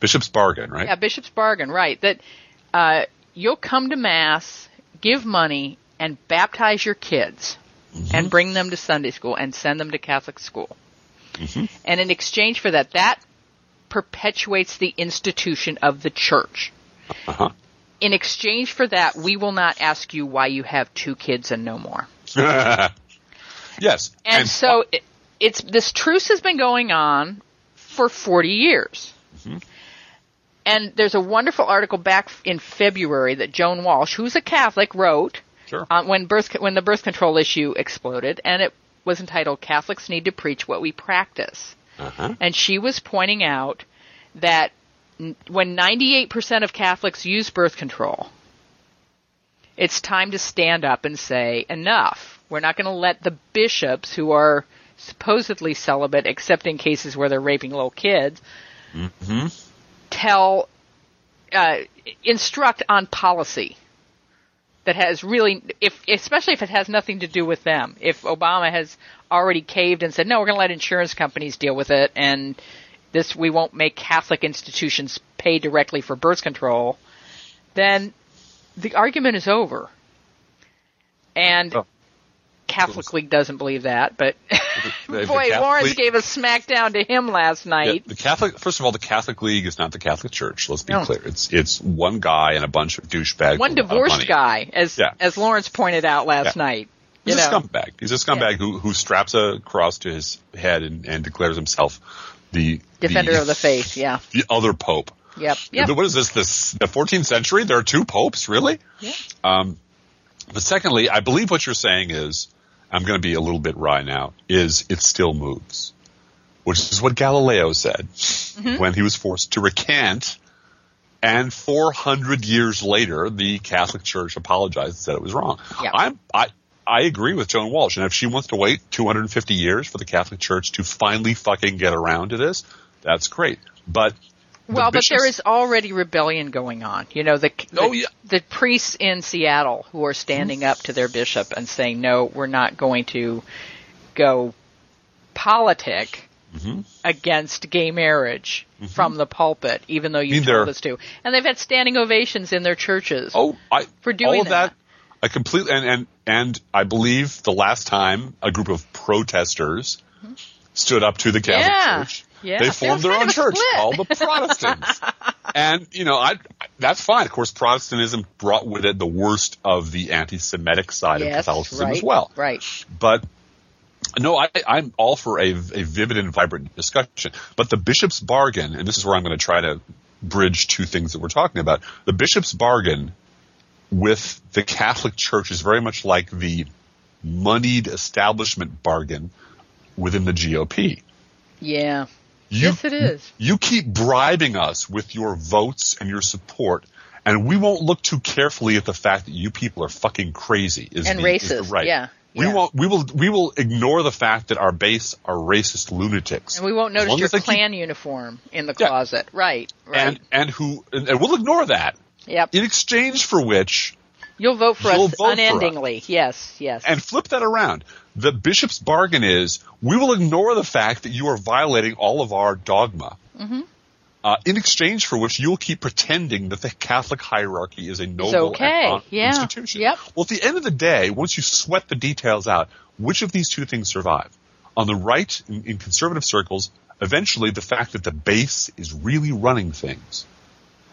bishop's bargain, right? Yeah, bishop's bargain, right? That uh, you'll come to mass, give money, and baptize your kids, and bring them to Sunday school and send them to Catholic school. And in exchange for that, that perpetuates the institution of the church. Uh-huh. In exchange for that, we will not ask you why you have two kids and no more. *laughs* yes. And, so it, it's this truce has been going on for 40 years. And there's a wonderful article back in February that Joan Walsh, who's a Catholic, wrote Sure. uh, when birth when the birth control issue exploded, and it was entitled "Catholics Need to Preach What We Practice." Uh-huh. And she was pointing out that n- when 98% of Catholics use birth control, it's time to stand up and say, enough. We're not going to let the bishops who are supposedly celibate, except in cases where they're raping little kids, tell, uh, instruct on policy that has really, if especially if it has nothing to do with them. If Obama has already caved and said, no, we're going to let insurance companies deal with it, and this we won't make Catholic institutions pay directly for birth control, then the argument is over. And Oh. Catholic League doesn't believe that, but *laughs* The- the *laughs* boy, Catholic Lawrence League- gave a smackdown to him last Yeah, night. the Catholic, first of all, the Catholic League is not the Catholic Church. Let's be No. clear. It's it's one guy and a bunch of douchebags. One with a lot of divorced guy, as Yeah. as Lawrence pointed out last Yeah. night. He's you a know. scumbag. He's a scumbag who who straps a cross to his head and, and declares himself the Defender the, of the faith, yeah. the other pope. Yep. Yep. What is this? This the 14th century? There are two popes, really? Yeah. Um, but secondly, I believe what you're saying is, I'm going to be a little bit wry now, is it still moves, which is what Galileo said Mm-hmm. when he was forced to recant. And 400 years later, the Catholic Church apologized and said it was wrong. Yeah. I'm, I, I agree with Joan Walsh. And if she wants to wait 250 years for the Catholic Church to finally fucking get around to this, that's great. But Well, but there is already rebellion going on. You know, the the, Oh, yeah. the priests in Seattle who are standing up to their bishop and saying, "No, we're not going to go politic Mm-hmm. against gay marriage from the pulpit, even though you mean, told us to." And they've had standing ovations in their churches. Oh, I for doing that. that. I completely and and and I believe the last time a group of protesters stood up to the Catholic Yeah. Church, Yeah. they formed their own church split. called the Protestants. *laughs* and you know, I that's fine. Of course, Protestantism brought with it the worst of the anti-Semitic side of Catholicism right, as well. Right. But no, I, I'm all for a, a vivid and vibrant discussion. But the bishop's bargain, and this is where I'm going to try to bridge two things that we're talking about. The bishop's bargain with the Catholic Church is very much like the moneyed establishment bargain within the GOP. Yeah. You, yes, it is. You keep bribing us with your votes and your support, and we won't look too carefully at the fact that you people are fucking crazy. Is And the, is the racist, right. yeah, We yeah. won't. We will. We will ignore the fact that our base are racist lunatics. And we won't notice your they keep- Klan uniform in the Yeah. closet. Right. Right. and and who and, and we'll ignore that. yep. In exchange for which, You'll vote for You'll us vote for us. unendingly. Yes. Yes. and flip that around. The bishop's bargain is we will ignore the fact that you are violating all of our dogma. Mm-hmm. Uh, in exchange for which you'll keep pretending that the Catholic hierarchy is a noble okay. Yeah. institution. Yep. Well, at the end of the day, once you sweat the details out, which of these two things survive? On the right, in, in conservative circles, eventually the fact that the base is really running things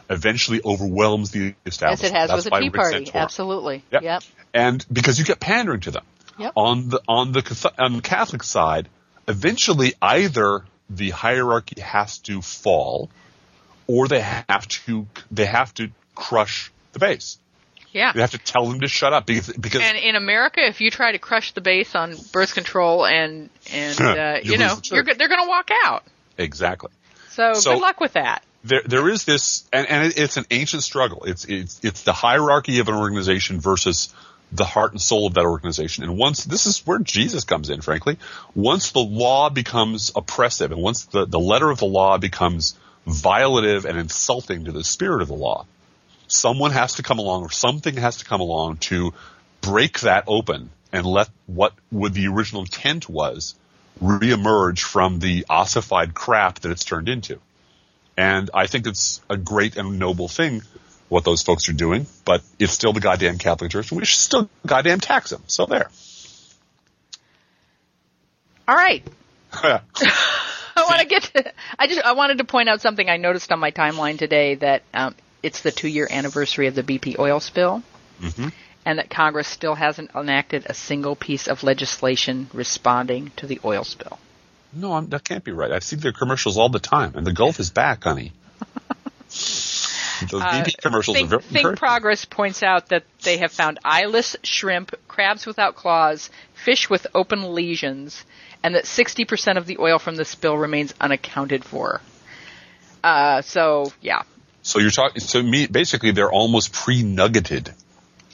eventually overwhelms the As establishment. it has That's with the Tea Party. Absolutely. Yep. Yep. and because you get pandering to them. Yep. On the on the on the Catholic side, eventually either the hierarchy has to fall, or they have to they have to crush the base. Yeah. They have to tell them to shut up because because And in America, if you try to crush the base on birth control and and uh, You you know the you're, they're going to walk out. exactly So, So- good luck with that. there there is this and, and it- it's an ancient struggle. It's it's it's the hierarchy of an organization versus the heart and soul of that organization. And once this is where Jesus comes in, frankly, once the law becomes oppressive and once the, the letter of the law becomes violative and insulting to the spirit of the law, someone has to come along or something has to come along to break that open and let what would the original intent was reemerge from the ossified crap that it's turned into. And I think it's a great and noble thing what those folks are doing, but it's still the goddamn Catholic Church, and we should still goddamn tax them. So there. All right. *laughs* *laughs* I want to get to, I just, I wanted to point out something I noticed on my timeline today that, um, it's the two year anniversary of the BP oil spill, hmm and that Congress still hasn't enacted a single piece of legislation responding to the oil spill. No, I'm, that can't be right. I see their commercials all the time, and the Gulf is back, honey. Those BP commercials Uh, Think, are very Think. Progress points out that they have found eyeless shrimp, crabs without claws, fish with open lesions, and that 60% of the oil from the spill remains unaccounted for. Uh, so, yeah. So you're talking. So me, basically, they're almost pre-nuggeted.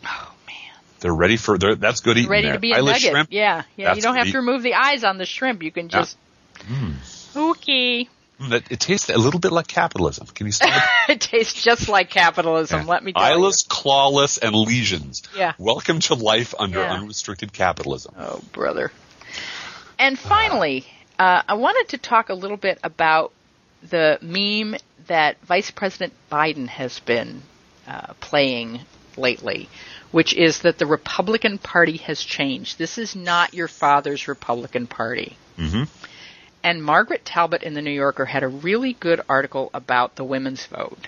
Oh, man. They're ready for. They're, that's good eating. Ready there. to be a Eyeless nugget. shrimp. Yeah, yeah. You don't have neat. to remove the eyes on the shrimp. You can Yeah. just. Okay. That- It tastes a little bit like capitalism. Can you stop? it? *laughs* it tastes just like capitalism, let me tell Eyeless, clawless, and lesions. Yeah. Welcome to life under Yeah. unrestricted capitalism. Oh, brother. And finally, uh, I wanted to talk a little bit about the meme that Vice President Biden has been uh, playing lately, which is that the Republican Party has changed. This is not your father's Republican Party. hmm And Margaret Talbot in the New Yorker had a really good article about the women's vote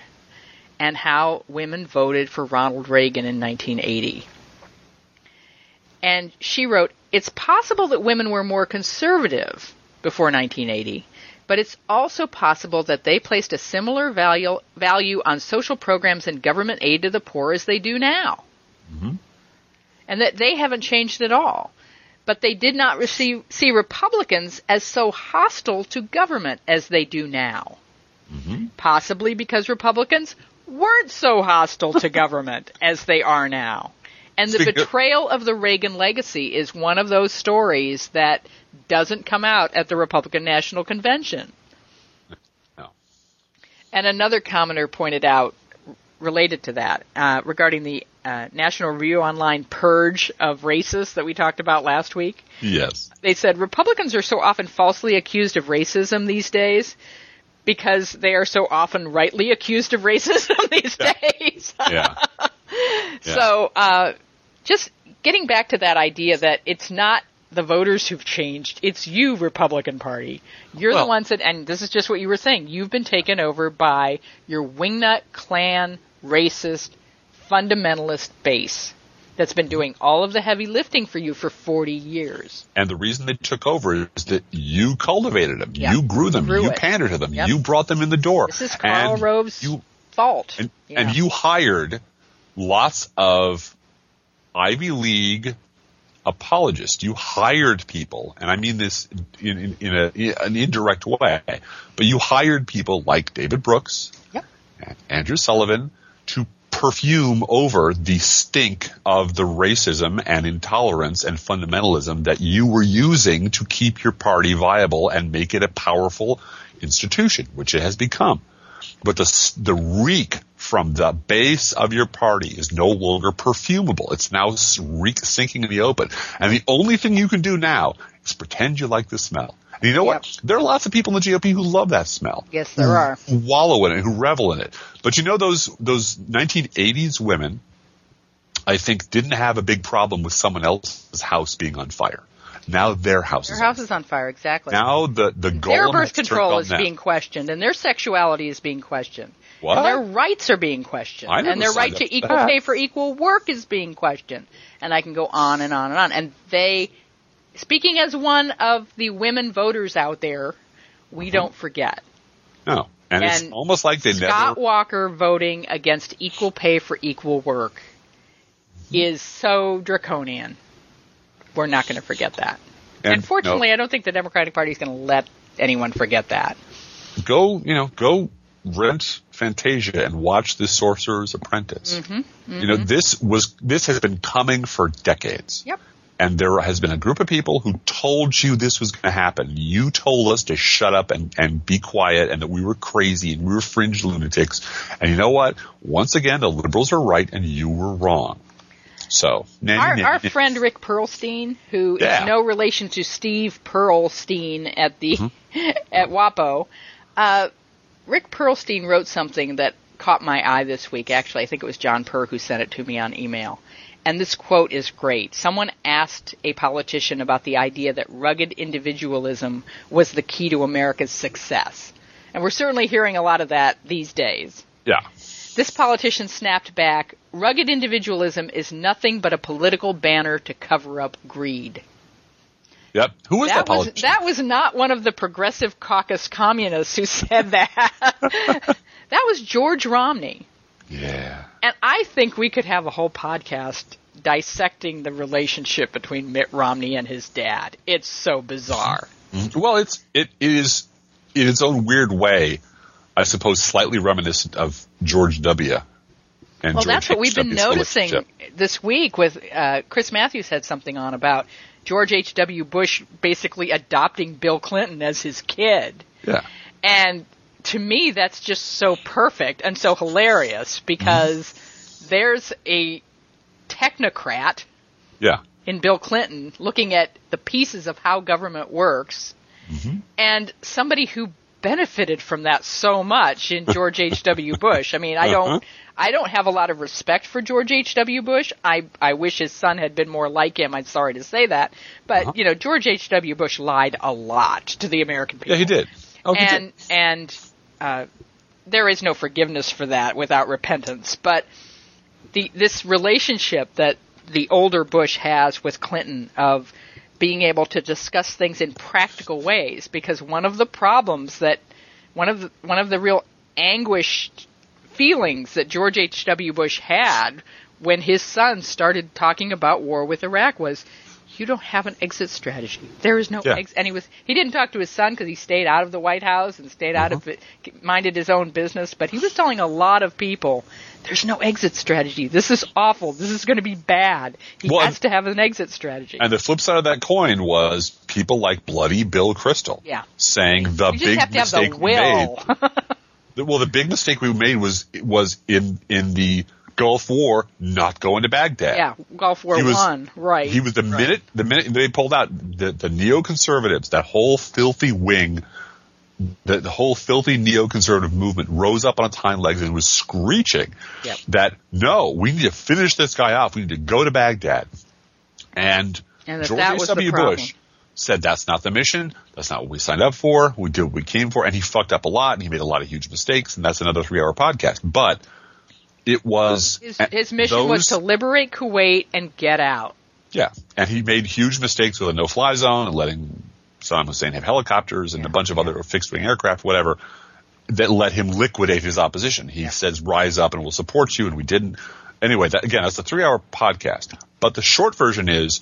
and how women voted for Ronald Reagan in 1980. And she wrote, It's possible that women were more conservative before 1980, but it's also possible that they placed a similar value, value on social programs and government aid to the poor as they do now. Mm-hmm. And that they haven't changed at all but they did not receive, see Republicans as so hostile to government as they do now. Possibly because Republicans weren't so hostile to *laughs* government as they are now. And the betrayal of the Reagan legacy is one of those stories that doesn't come out at the Republican National Convention. No. *laughs* And another commenter pointed out, related to that, uh, regarding the uh, National Review Online purge of racists that we talked about last week. Yes. They said Republicans are so often falsely accused of racism these days because they are so often rightly accused of *laughs* racism these Yeah. days. Yeah. yeah. *laughs* So, uh, just getting back to that idea that it's not the voters who've changed, it's you, Republican Party. You're the ones that, and this is just what you were saying, you've been taken over by your wingnut, Klan, racist, fundamentalist base that's been doing all of the heavy lifting for you for 40 years. And the reason they took over is that you cultivated them, Yeah. you grew them, Grew you it. pandered to them, Yep. you brought them in the door. This is Karl and Rove's you fault. and, Yeah. and you hired lots of Ivy League apologists. You hired people, and I mean this in, in, in, a, in an indirect way, but you hired people like David Brooks, Yep. and Andrew Sullivan to perfume over the stink of the racism and intolerance and fundamentalism that you were using to keep your party viable and make it a powerful institution, which it has become. But the the reek from the base of your party is no longer perfumable. It's now reek sinking in the open. And the only thing you can do now is pretend you like the smell. And you know what? There are lots of people in the GOP who love that smell Yes, there mm. are. who wallow in it, who revel in it. But you know those those 1980s women, I think, didn't have a big problem with someone else's house being on fire. Now their house Their is house on is on fire, exactly. Now the the their birth control is them. being questioned, and their sexuality is being questioned. What? And their rights are being questioned. I never and their right to equal that. pay for equal work is being questioned. And I can go on and on and on. And they, speaking as one of the women voters out there, we Mm-hmm. don't forget. No, and, it's almost like they Scott never. Walker voting against equal pay for equal work is so draconian. We're not going to forget that. And, Unfortunately, I don't think the Democratic Party is going to let anyone forget that. go you know go rent Fantasia and watch The Sorcerer's Apprentice. Mm-hmm, You know this was this has been coming for decades. Yep. And there has been a group of people who told you this was going to happen. You told us to shut up and, and be quiet and that we were crazy and we were fringe lunatics. And you know what? Once again, the liberals are right and you were wrong. So, nah, Our, nah, our nah. friend Rick Perlstein, who is Yeah. no relation to Steve Pearlstein at the Mm-hmm. *laughs* at WAPO, uh, Rick Perlstein wrote something that caught my eye this week. Actually, I think it was John Purr who sent it to me on email. And this quote is great. Someone asked a politician about the idea that rugged individualism was the key to America's success. And we're certainly hearing a lot of that these days. yeah. This politician snapped back, rugged individualism is nothing but a political banner to cover up greed. Yep. Who was that, That was politician? that was not one of the progressive caucus communists who said that. *laughs* that was George Romney. Yeah. And I think we could have a whole podcast dissecting the relationship between Mitt Romney and his dad. It's so bizarre. Well, it's it is in its own weird way, I suppose, slightly reminiscent of George W. And Well, George that's what we've been noticing this week with uh, Chris Matthews had something on about George H.W. Bush basically adopting Bill Clinton as his kid. Yeah. And to me, that's just so perfect and so hilarious because there's a technocrat Yeah. in Bill Clinton looking at the pieces of how government works mm-hmm. and somebody who benefited from that so much in George *laughs* H.W. Bush. I mean, I don't uh-huh. I don't have a lot of respect for George H.W. Bush. I I wish his son had been more like him. I'm sorry to say that. But, uh-huh. you know, George H.W. Bush lied a lot to the American people Yeah, he did. Oh, he and did. and uh, there is no forgiveness for that without repentance. But the this relationship that the older Bush has with Clinton of being able to discuss things in practical ways, because one of the problems that one of the, one of the real anguished feelings that George H. W. Bush had when his son started talking about war with Iraq was. You don't have an exit strategy. There is no Yeah. exit and he was he didn't talk to his son because he stayed out of the White House and stayed out of Uh-huh. it, minded his own business. But he was telling a lot of people, "There's no exit strategy. This is awful. This is going to be bad. He Well, has to have an exit strategy." And the flip side of that coin was people like bloody Bill Kristol Yeah. saying the big have to have mistake *laughs* the we made. Well, the big mistake we made was was in in the Gulf War not going to Baghdad. yeah, Gulf War He was- One, right? He was the minute the minute they pulled out the, the neoconservatives, that whole filthy wing, the, the whole filthy neoconservative movement rose up on its hind legs and was screeching Yep. that no, we need to finish this guy off. We need to go to Baghdad. And, And that George that was the H.W. problem. Bush said that's not the mission. That's not what we signed up for. We did what we came for. And he fucked up a lot and he made a lot of huge mistakes. And that's another three hour podcast. But it was his, his mission was to liberate Kuwait and get out. yeah, and he made huge mistakes with a no-fly zone and letting Saddam Hussein have helicopters and a bunch of other fixed-wing aircraft, whatever, that let him liquidate his opposition. He says, "Rise up, and we'll support you," and we didn't. Anyway, that, again, that's a three-hour podcast. But the short version is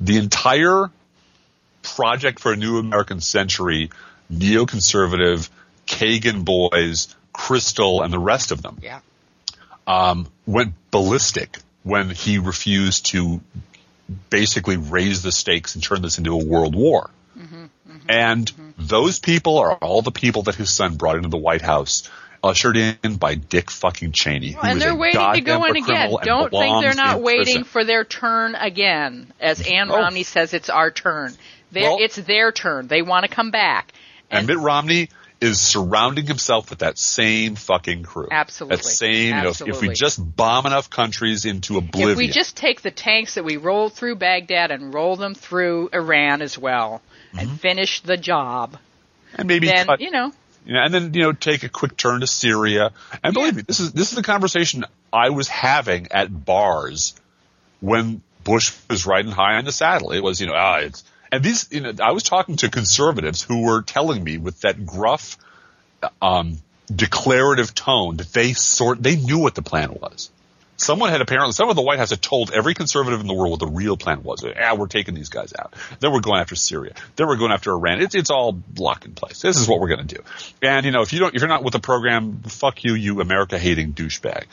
the entire project for a new American century, neoconservative, Kagan boys, Kristol, and the rest of them Yeah. Um, went ballistic when he refused to basically raise the stakes and turn this into a world war. and those people are all the people that his son brought into the White House, ushered in by Dick fucking Cheney. and they're waiting to go in again. Don't think they're not waiting for their turn again. As Ann Oh. Romney says, it's our turn. Well- it's their turn. They want to come back. And Mitt Romney is surrounding himself with that same fucking crew. Absolutely. That same, you know, if, we just bomb enough countries into oblivion. If we just take the tanks that we rolled through Baghdad and roll them through Iran as well and finish the job, and maybe then, cut, you know, you know, and then you know take a quick turn to Syria. And believe me, this is this is the conversation I was having at bars when Bush was riding high on the saddle. It was you know ah it's and these you know I was talking to conservatives who were telling me with that gruff, um, declarative tone that they sort they knew what the plan was. Someone had apparently, someone at the White House had told every conservative in the world what the real plan was. Ah, we're taking these guys out. Then we're going after Syria. Then we're going after Iran. It's, it's all locked in place. This is what we're going to do. And, you know, if you don't, if you're not with the program, fuck you, you America hating douchebag.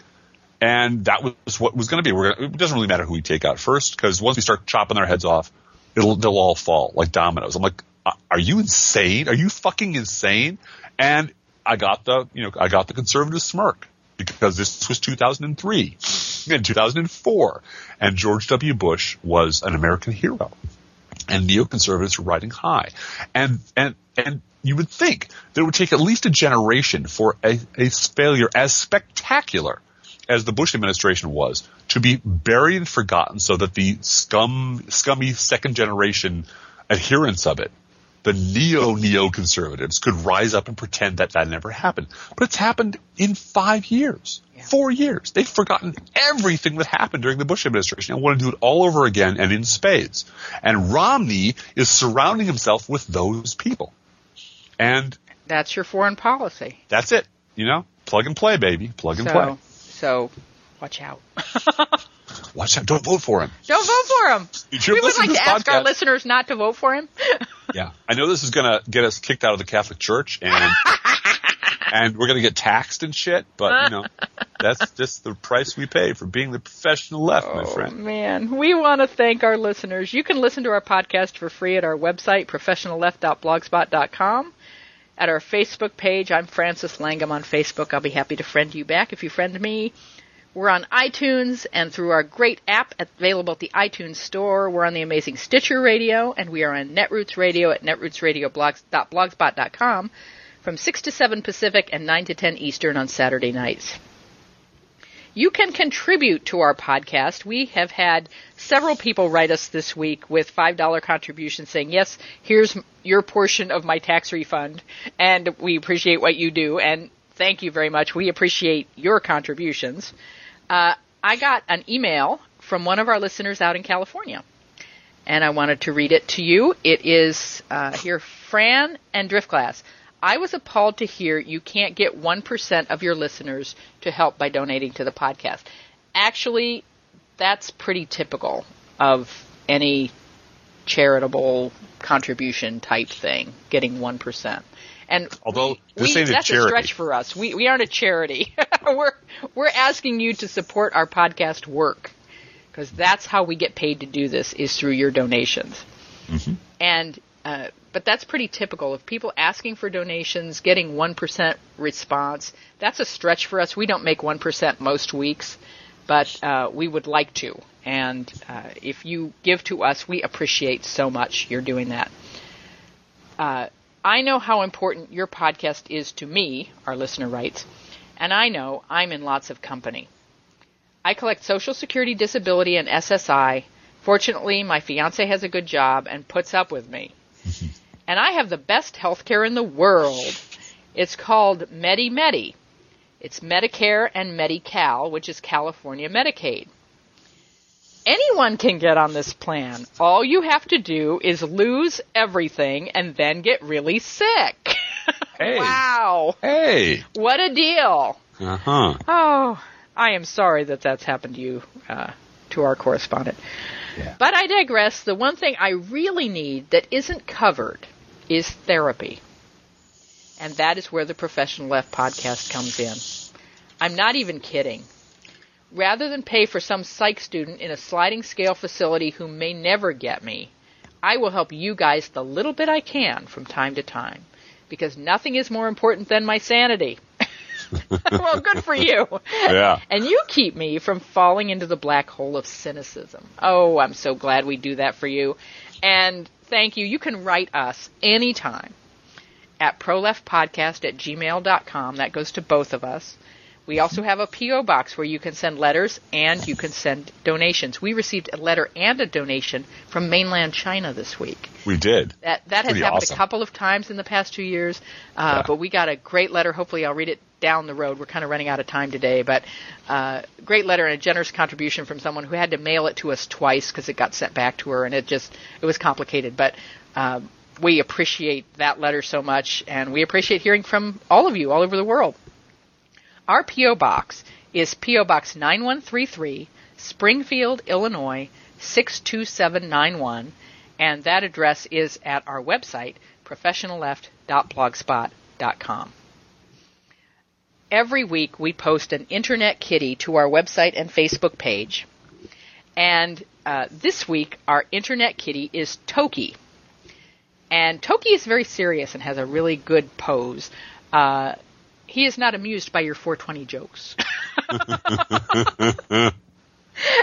And that was what was going to be. Gonna, it doesn't really matter who we take out first because once we start chopping their heads off, it'll, they'll all fall like dominoes. I'm like, "Uh, are you insane? Are you fucking insane? And I got the, you know, I got the conservative smirk because this was 2003 and 2004 and George W. Bush was an American hero and neoconservatives were riding high. And, and, and you would think that it would take at least a generation for a, a failure as spectacular as the Bush administration was to be buried and forgotten so that the scum, scummy second generation adherents of it, the neo neoconservatives could rise up and pretend that that never happened. But it's happened in five years, Yeah. four years. They've forgotten everything that happened during the Bush administration and want to do it all over again and in spades. And Romney is surrounding himself with those people. And That's your foreign policy. that's it. You know, plug and play, baby. Plug and so, play. So watch out. *laughs* Watch out. Don't vote for him. Don't vote for him. You We would like to to this ask our listeners not to vote for him. *laughs* Yeah. I know this is going to get us kicked out of the Catholic Church and *laughs* and we're going to get taxed and shit, but you know, that's just the price we pay for being the professional left, my Oh friend. man, we want to thank our listeners. You can listen to our podcast for free at our website, professionalleft.blogspot.com. At our Facebook page, I'm Frances Langum on Facebook. I'll be happy to friend you back if you friend me. We're on iTunes and through our great app available at the iTunes Store. We're on the amazing Stitcher Radio, and we are on Netroots Radio at netrootsradio.blogspot.com from 6 to 7 Pacific and 9 to 10 Eastern on Saturday nights. You can contribute to our podcast. We have had several people write us this week with $5 contributions saying, yes, here's your portion of my tax refund, and we appreciate what you do, and thank you very much. We appreciate your contributions. Uh, I got an email from one of our listeners out in California, and I wanted to read it to you. It is uh, here, Fran and Driftglass. I was appalled to hear you can't get 1% of your listeners to help by donating to the podcast. Actually, that's pretty typical of any charitable contribution type thing, getting 1%. And Although, we, this we- ain't a that's charity. stretch for us. We we aren't a charity. *laughs* we're we're asking you to support our podcast work because that's how we get paid to do this is through your donations. And uh, but that's pretty typical of people asking for donations, getting one percent response. That's a stretch for us. We don't make one percent most weeks, but uh, we would like to. And uh, if you give to us, we appreciate so much you're doing that. Uh, I know how important your podcast is to me, our listener writes, and I know I'm in lots of company. I collect Social Security Disability and SSI. Fortunately, my fiance has a good job and puts up with me. And I have the best health care in the world. It's called MediMedi. It's Medicare and Medi-Cal, which is California Medicaid. Anyone can get on this plan. All you have to do is lose everything and then get really sick. *laughs* Hey. wow. Hey. What a deal. Uh huh. Oh, I am sorry that that's happened to you, uh, to our correspondent. But I digress. The one thing I really need that isn't covered is therapy. And that is where the Professional Left podcast comes in. I'm not even kidding. Rather than pay for some psych student in a sliding scale facility who may never get me, I will help you guys the little bit I can from time to time. Because nothing is more important than my sanity. *laughs* well, good for you. Yeah. And you keep me from falling into the black hole of cynicism. Oh, I'm so glad we do that for you. And thank you. You can write us anytime at proleftpodcast at gmail.com. That goes to both of us. We also have a P.O. box where you can send letters and you can send donations. We received a letter and a donation from mainland China this week. We did. That that has happened awesome. a couple of times in the past two years, uh, Yeah. but we got a great letter. Hopefully, I'll read it down the road. We're kind of running out of time today, but uh, great letter and a generous contribution from someone who had to mail it to us twice because it got sent back to her, and it just it was complicated. But um, we appreciate that letter so much, and we appreciate hearing from all of you all over the world. Our P.O. Box is P.O. Box 9133, Springfield, Illinois 62791, and that address is at our website, professionalleft.blogspot.com. Every week we post an internet kitty to our website and Facebook page, and uh, this week our internet kitty is Toki. And Toki is very serious and has a really good pose. Uh, he is not amused by your 420 jokes. *laughs*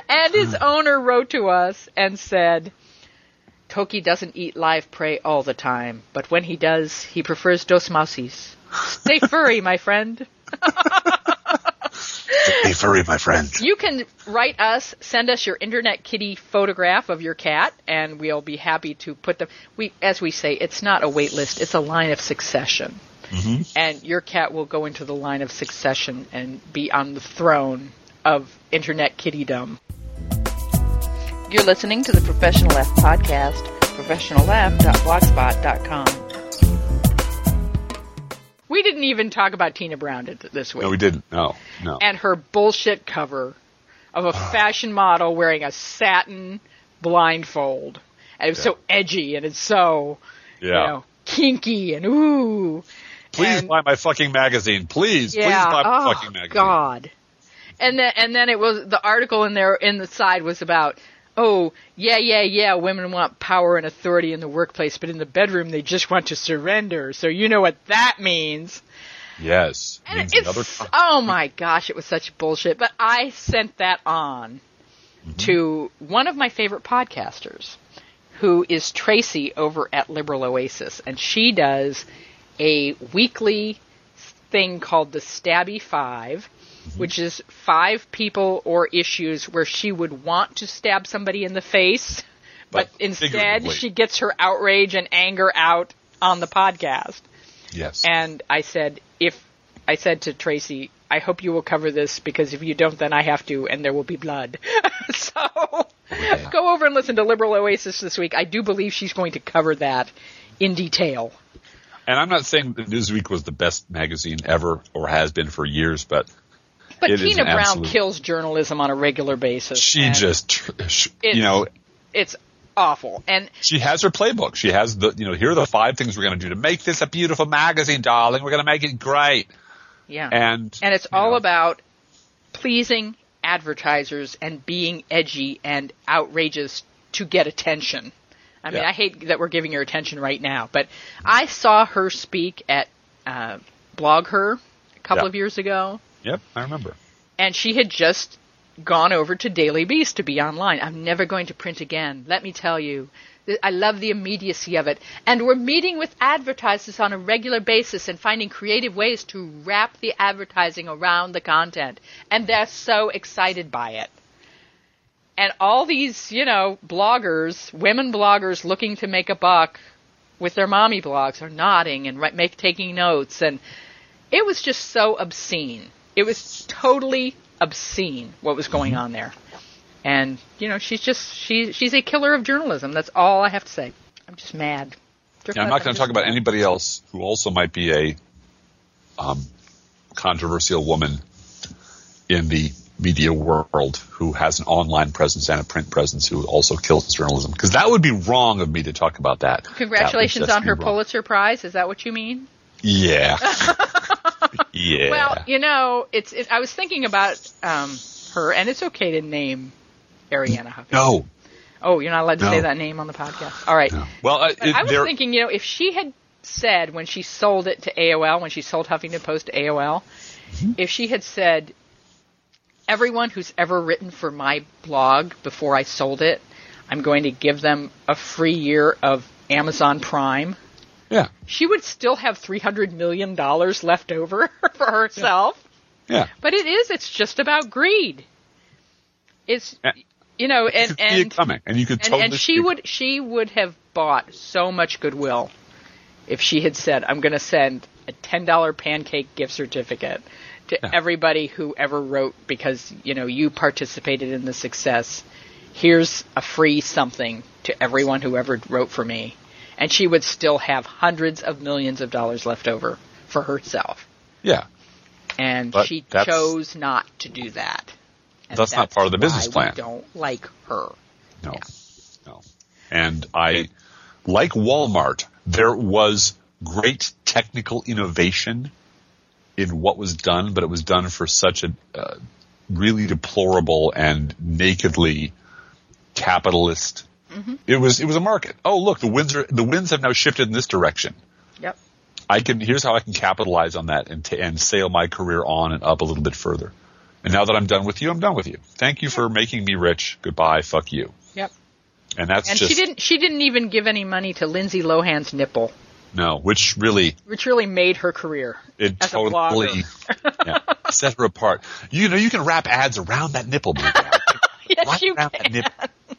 and his owner wrote to us and said, Toki doesn't eat live prey all the time, but when he does, he prefers dos mousies. *laughs* Stay furry, my friend. Stay furry, my friend. You can write us, send us your internet kitty photograph of your cat, and we'll be happy to put them. We, as we say, it's not a wait list; it's a line of succession. Mm-hmm. And your cat will go into the line of succession and be on the throne of internet kittydom. You're listening to the Professional Laugh podcast, professionallaugh.blogspot.com. We didn't even talk about Tina Brown this week. No, we didn't. No, no. And her bullshit cover of a *sighs* fashion model wearing a satin blindfold. And it's yeah. so edgy and it's so, yeah. you know, kinky and ooh. Please and, buy my fucking magazine. Please, yeah, please buy my oh, fucking magazine. God. And then, and then it was, the article in there, in the side was about, oh, yeah, yeah, yeah, women want power and authority in the workplace, but in the bedroom they just want to surrender. So you know what that means. Yes. And it's, another... oh my gosh, it was such bullshit. But I sent that on mm-hmm. to one of my favorite podcasters, who is Tracy over at Liberal Oasis. And she does a weekly thing called the Stabby 5 mm-hmm. which is five people or issues where she would want to stab somebody in the face, but, but instead she gets her outrage and anger out on the podcast. Yes. And I said, if I said to Tracy, I hope you will cover this because if you don't, then I have to, and there will be blood. *laughs* so yeah. go over and listen to Liberal Oasis this week. I do believe she's going to cover that in detail. And I'm not saying that Newsweek was the best magazine ever or has been for years, but but it Tina Brown absolute, kills journalism on a regular basis. She just, you know, it's awful. And she has her playbook. She has the, you know, here are the five things we're going to do to make this a beautiful magazine, darling. We're going to make it great. Yeah. And and it's all know, about pleasing advertisers and being edgy and outrageous to get attention. I mean, Yeah. I hate that we're giving her attention right now, but I saw her speak at uh, BlogHer a couple Yeah. of years ago, Yep, I remember. and she had just gone over to Daily Beast to be online. I'm never going to print again. Let me tell you. I love the immediacy of it. And we're meeting with advertisers on a regular basis and finding creative ways to wrap the advertising around the content. And they're so excited by it. And all these, you know, bloggers, women bloggers looking to make a buck with their mommy blogs are nodding and make, taking notes. And it was just so obscene. It was totally obscene what was going on there. And you know, she's just she she's a killer of journalism. That's all I have to say. I'm just mad. Yeah, I'm not going to talk about anybody else who also might be a um, controversial woman in the media world who has an online presence and a print presence who also kills journalism because that would be wrong of me to talk about that. That Congratulations just on her wrong. Pulitzer Prize. Is that what you mean? Yeah. *laughs* yeah. Well, you know, it's. It, I was thinking about um, her, and it's okay to name Arianna Huffington. no. Oh, you're not allowed to No. say that name on the podcast. All right. no. Well, uh, it, I was there- thinking, you know, if she had said when she sold it to AOL, when she sold Huffington Post to AOL, Mm-hmm. if she had said, everyone who's ever written for my blog before I sold it, I'm going to give them a free year of Amazon Prime, yeah, she would still have $300 million left over *laughs* for herself. yeah. But it is, it's just about greed. It's, Yeah. you know, You and, it and, coming, and you could and, and she would she would have bought so much goodwill if she had said, "I'm going to send a ten dollar pancake gift certificate to Yeah. everybody who ever wrote because you know you participated in the success. Here's a free something to everyone who ever wrote for me," and she would still have hundreds of millions of dollars left over for herself. Yeah, And But she chose not to do that. And That's not part of the business plan. We don't like her. no, Yeah. no. And I, like Walmart, there was great technical innovation in what was done, but it was done for such a uh, really deplorable and nakedly capitalist. Mm-hmm. It was it was a market. Oh, look, the winds are the winds have now shifted in this direction. Yep. I can here's how I can capitalize on that and t- and sail my career on and up a little bit further. And now that I'm done with you, I'm done with you. Thank you for making me rich. Goodbye. Fuck you. Yep. And that's And just she didn't. She didn't even give any money to Lindsay Lohan's nipple, no, which really which really made her career. it totally *laughs* yeah. set her apart. You know, you can wrap ads around that nipple. *laughs* Yes, you can.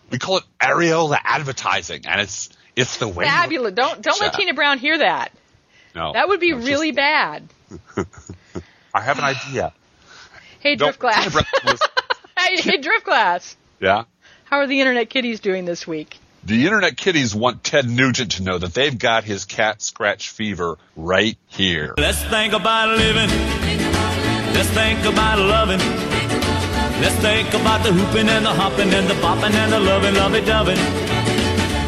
That nipple. We call it areola advertising, and it's it's the way. you- Fabulous. Don't don't let Tina Brown hear that. No, That would be no, just- really bad. *laughs* I have an idea. Hey, Don't- Driftglass. Tina Brown *laughs* was- hey, hey, Driftglass. yeah. How are the Internet Kitties doing this week? The internet kitties want Ted Nugent to know that they've got his cat scratch fever right here. Let's think about living. Let's think about loving. Let's think about the hooping and the hopping and the bopping and the loving, lovey doving.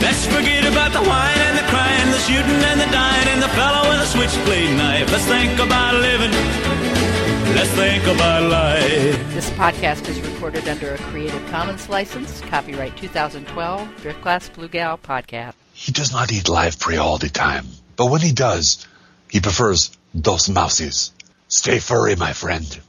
Let's forget about the whine and the crying, the shooting and the dying, and the fellow with a switchblade knife. Let's think about living. Let's think about life. This podcast is recorded under a Creative Commons license. Copyright 2012. Driftglass Blue Gal Podcast. He does not eat live prey all the time, but when he does, he prefers dos mouses. Stay furry, my friend.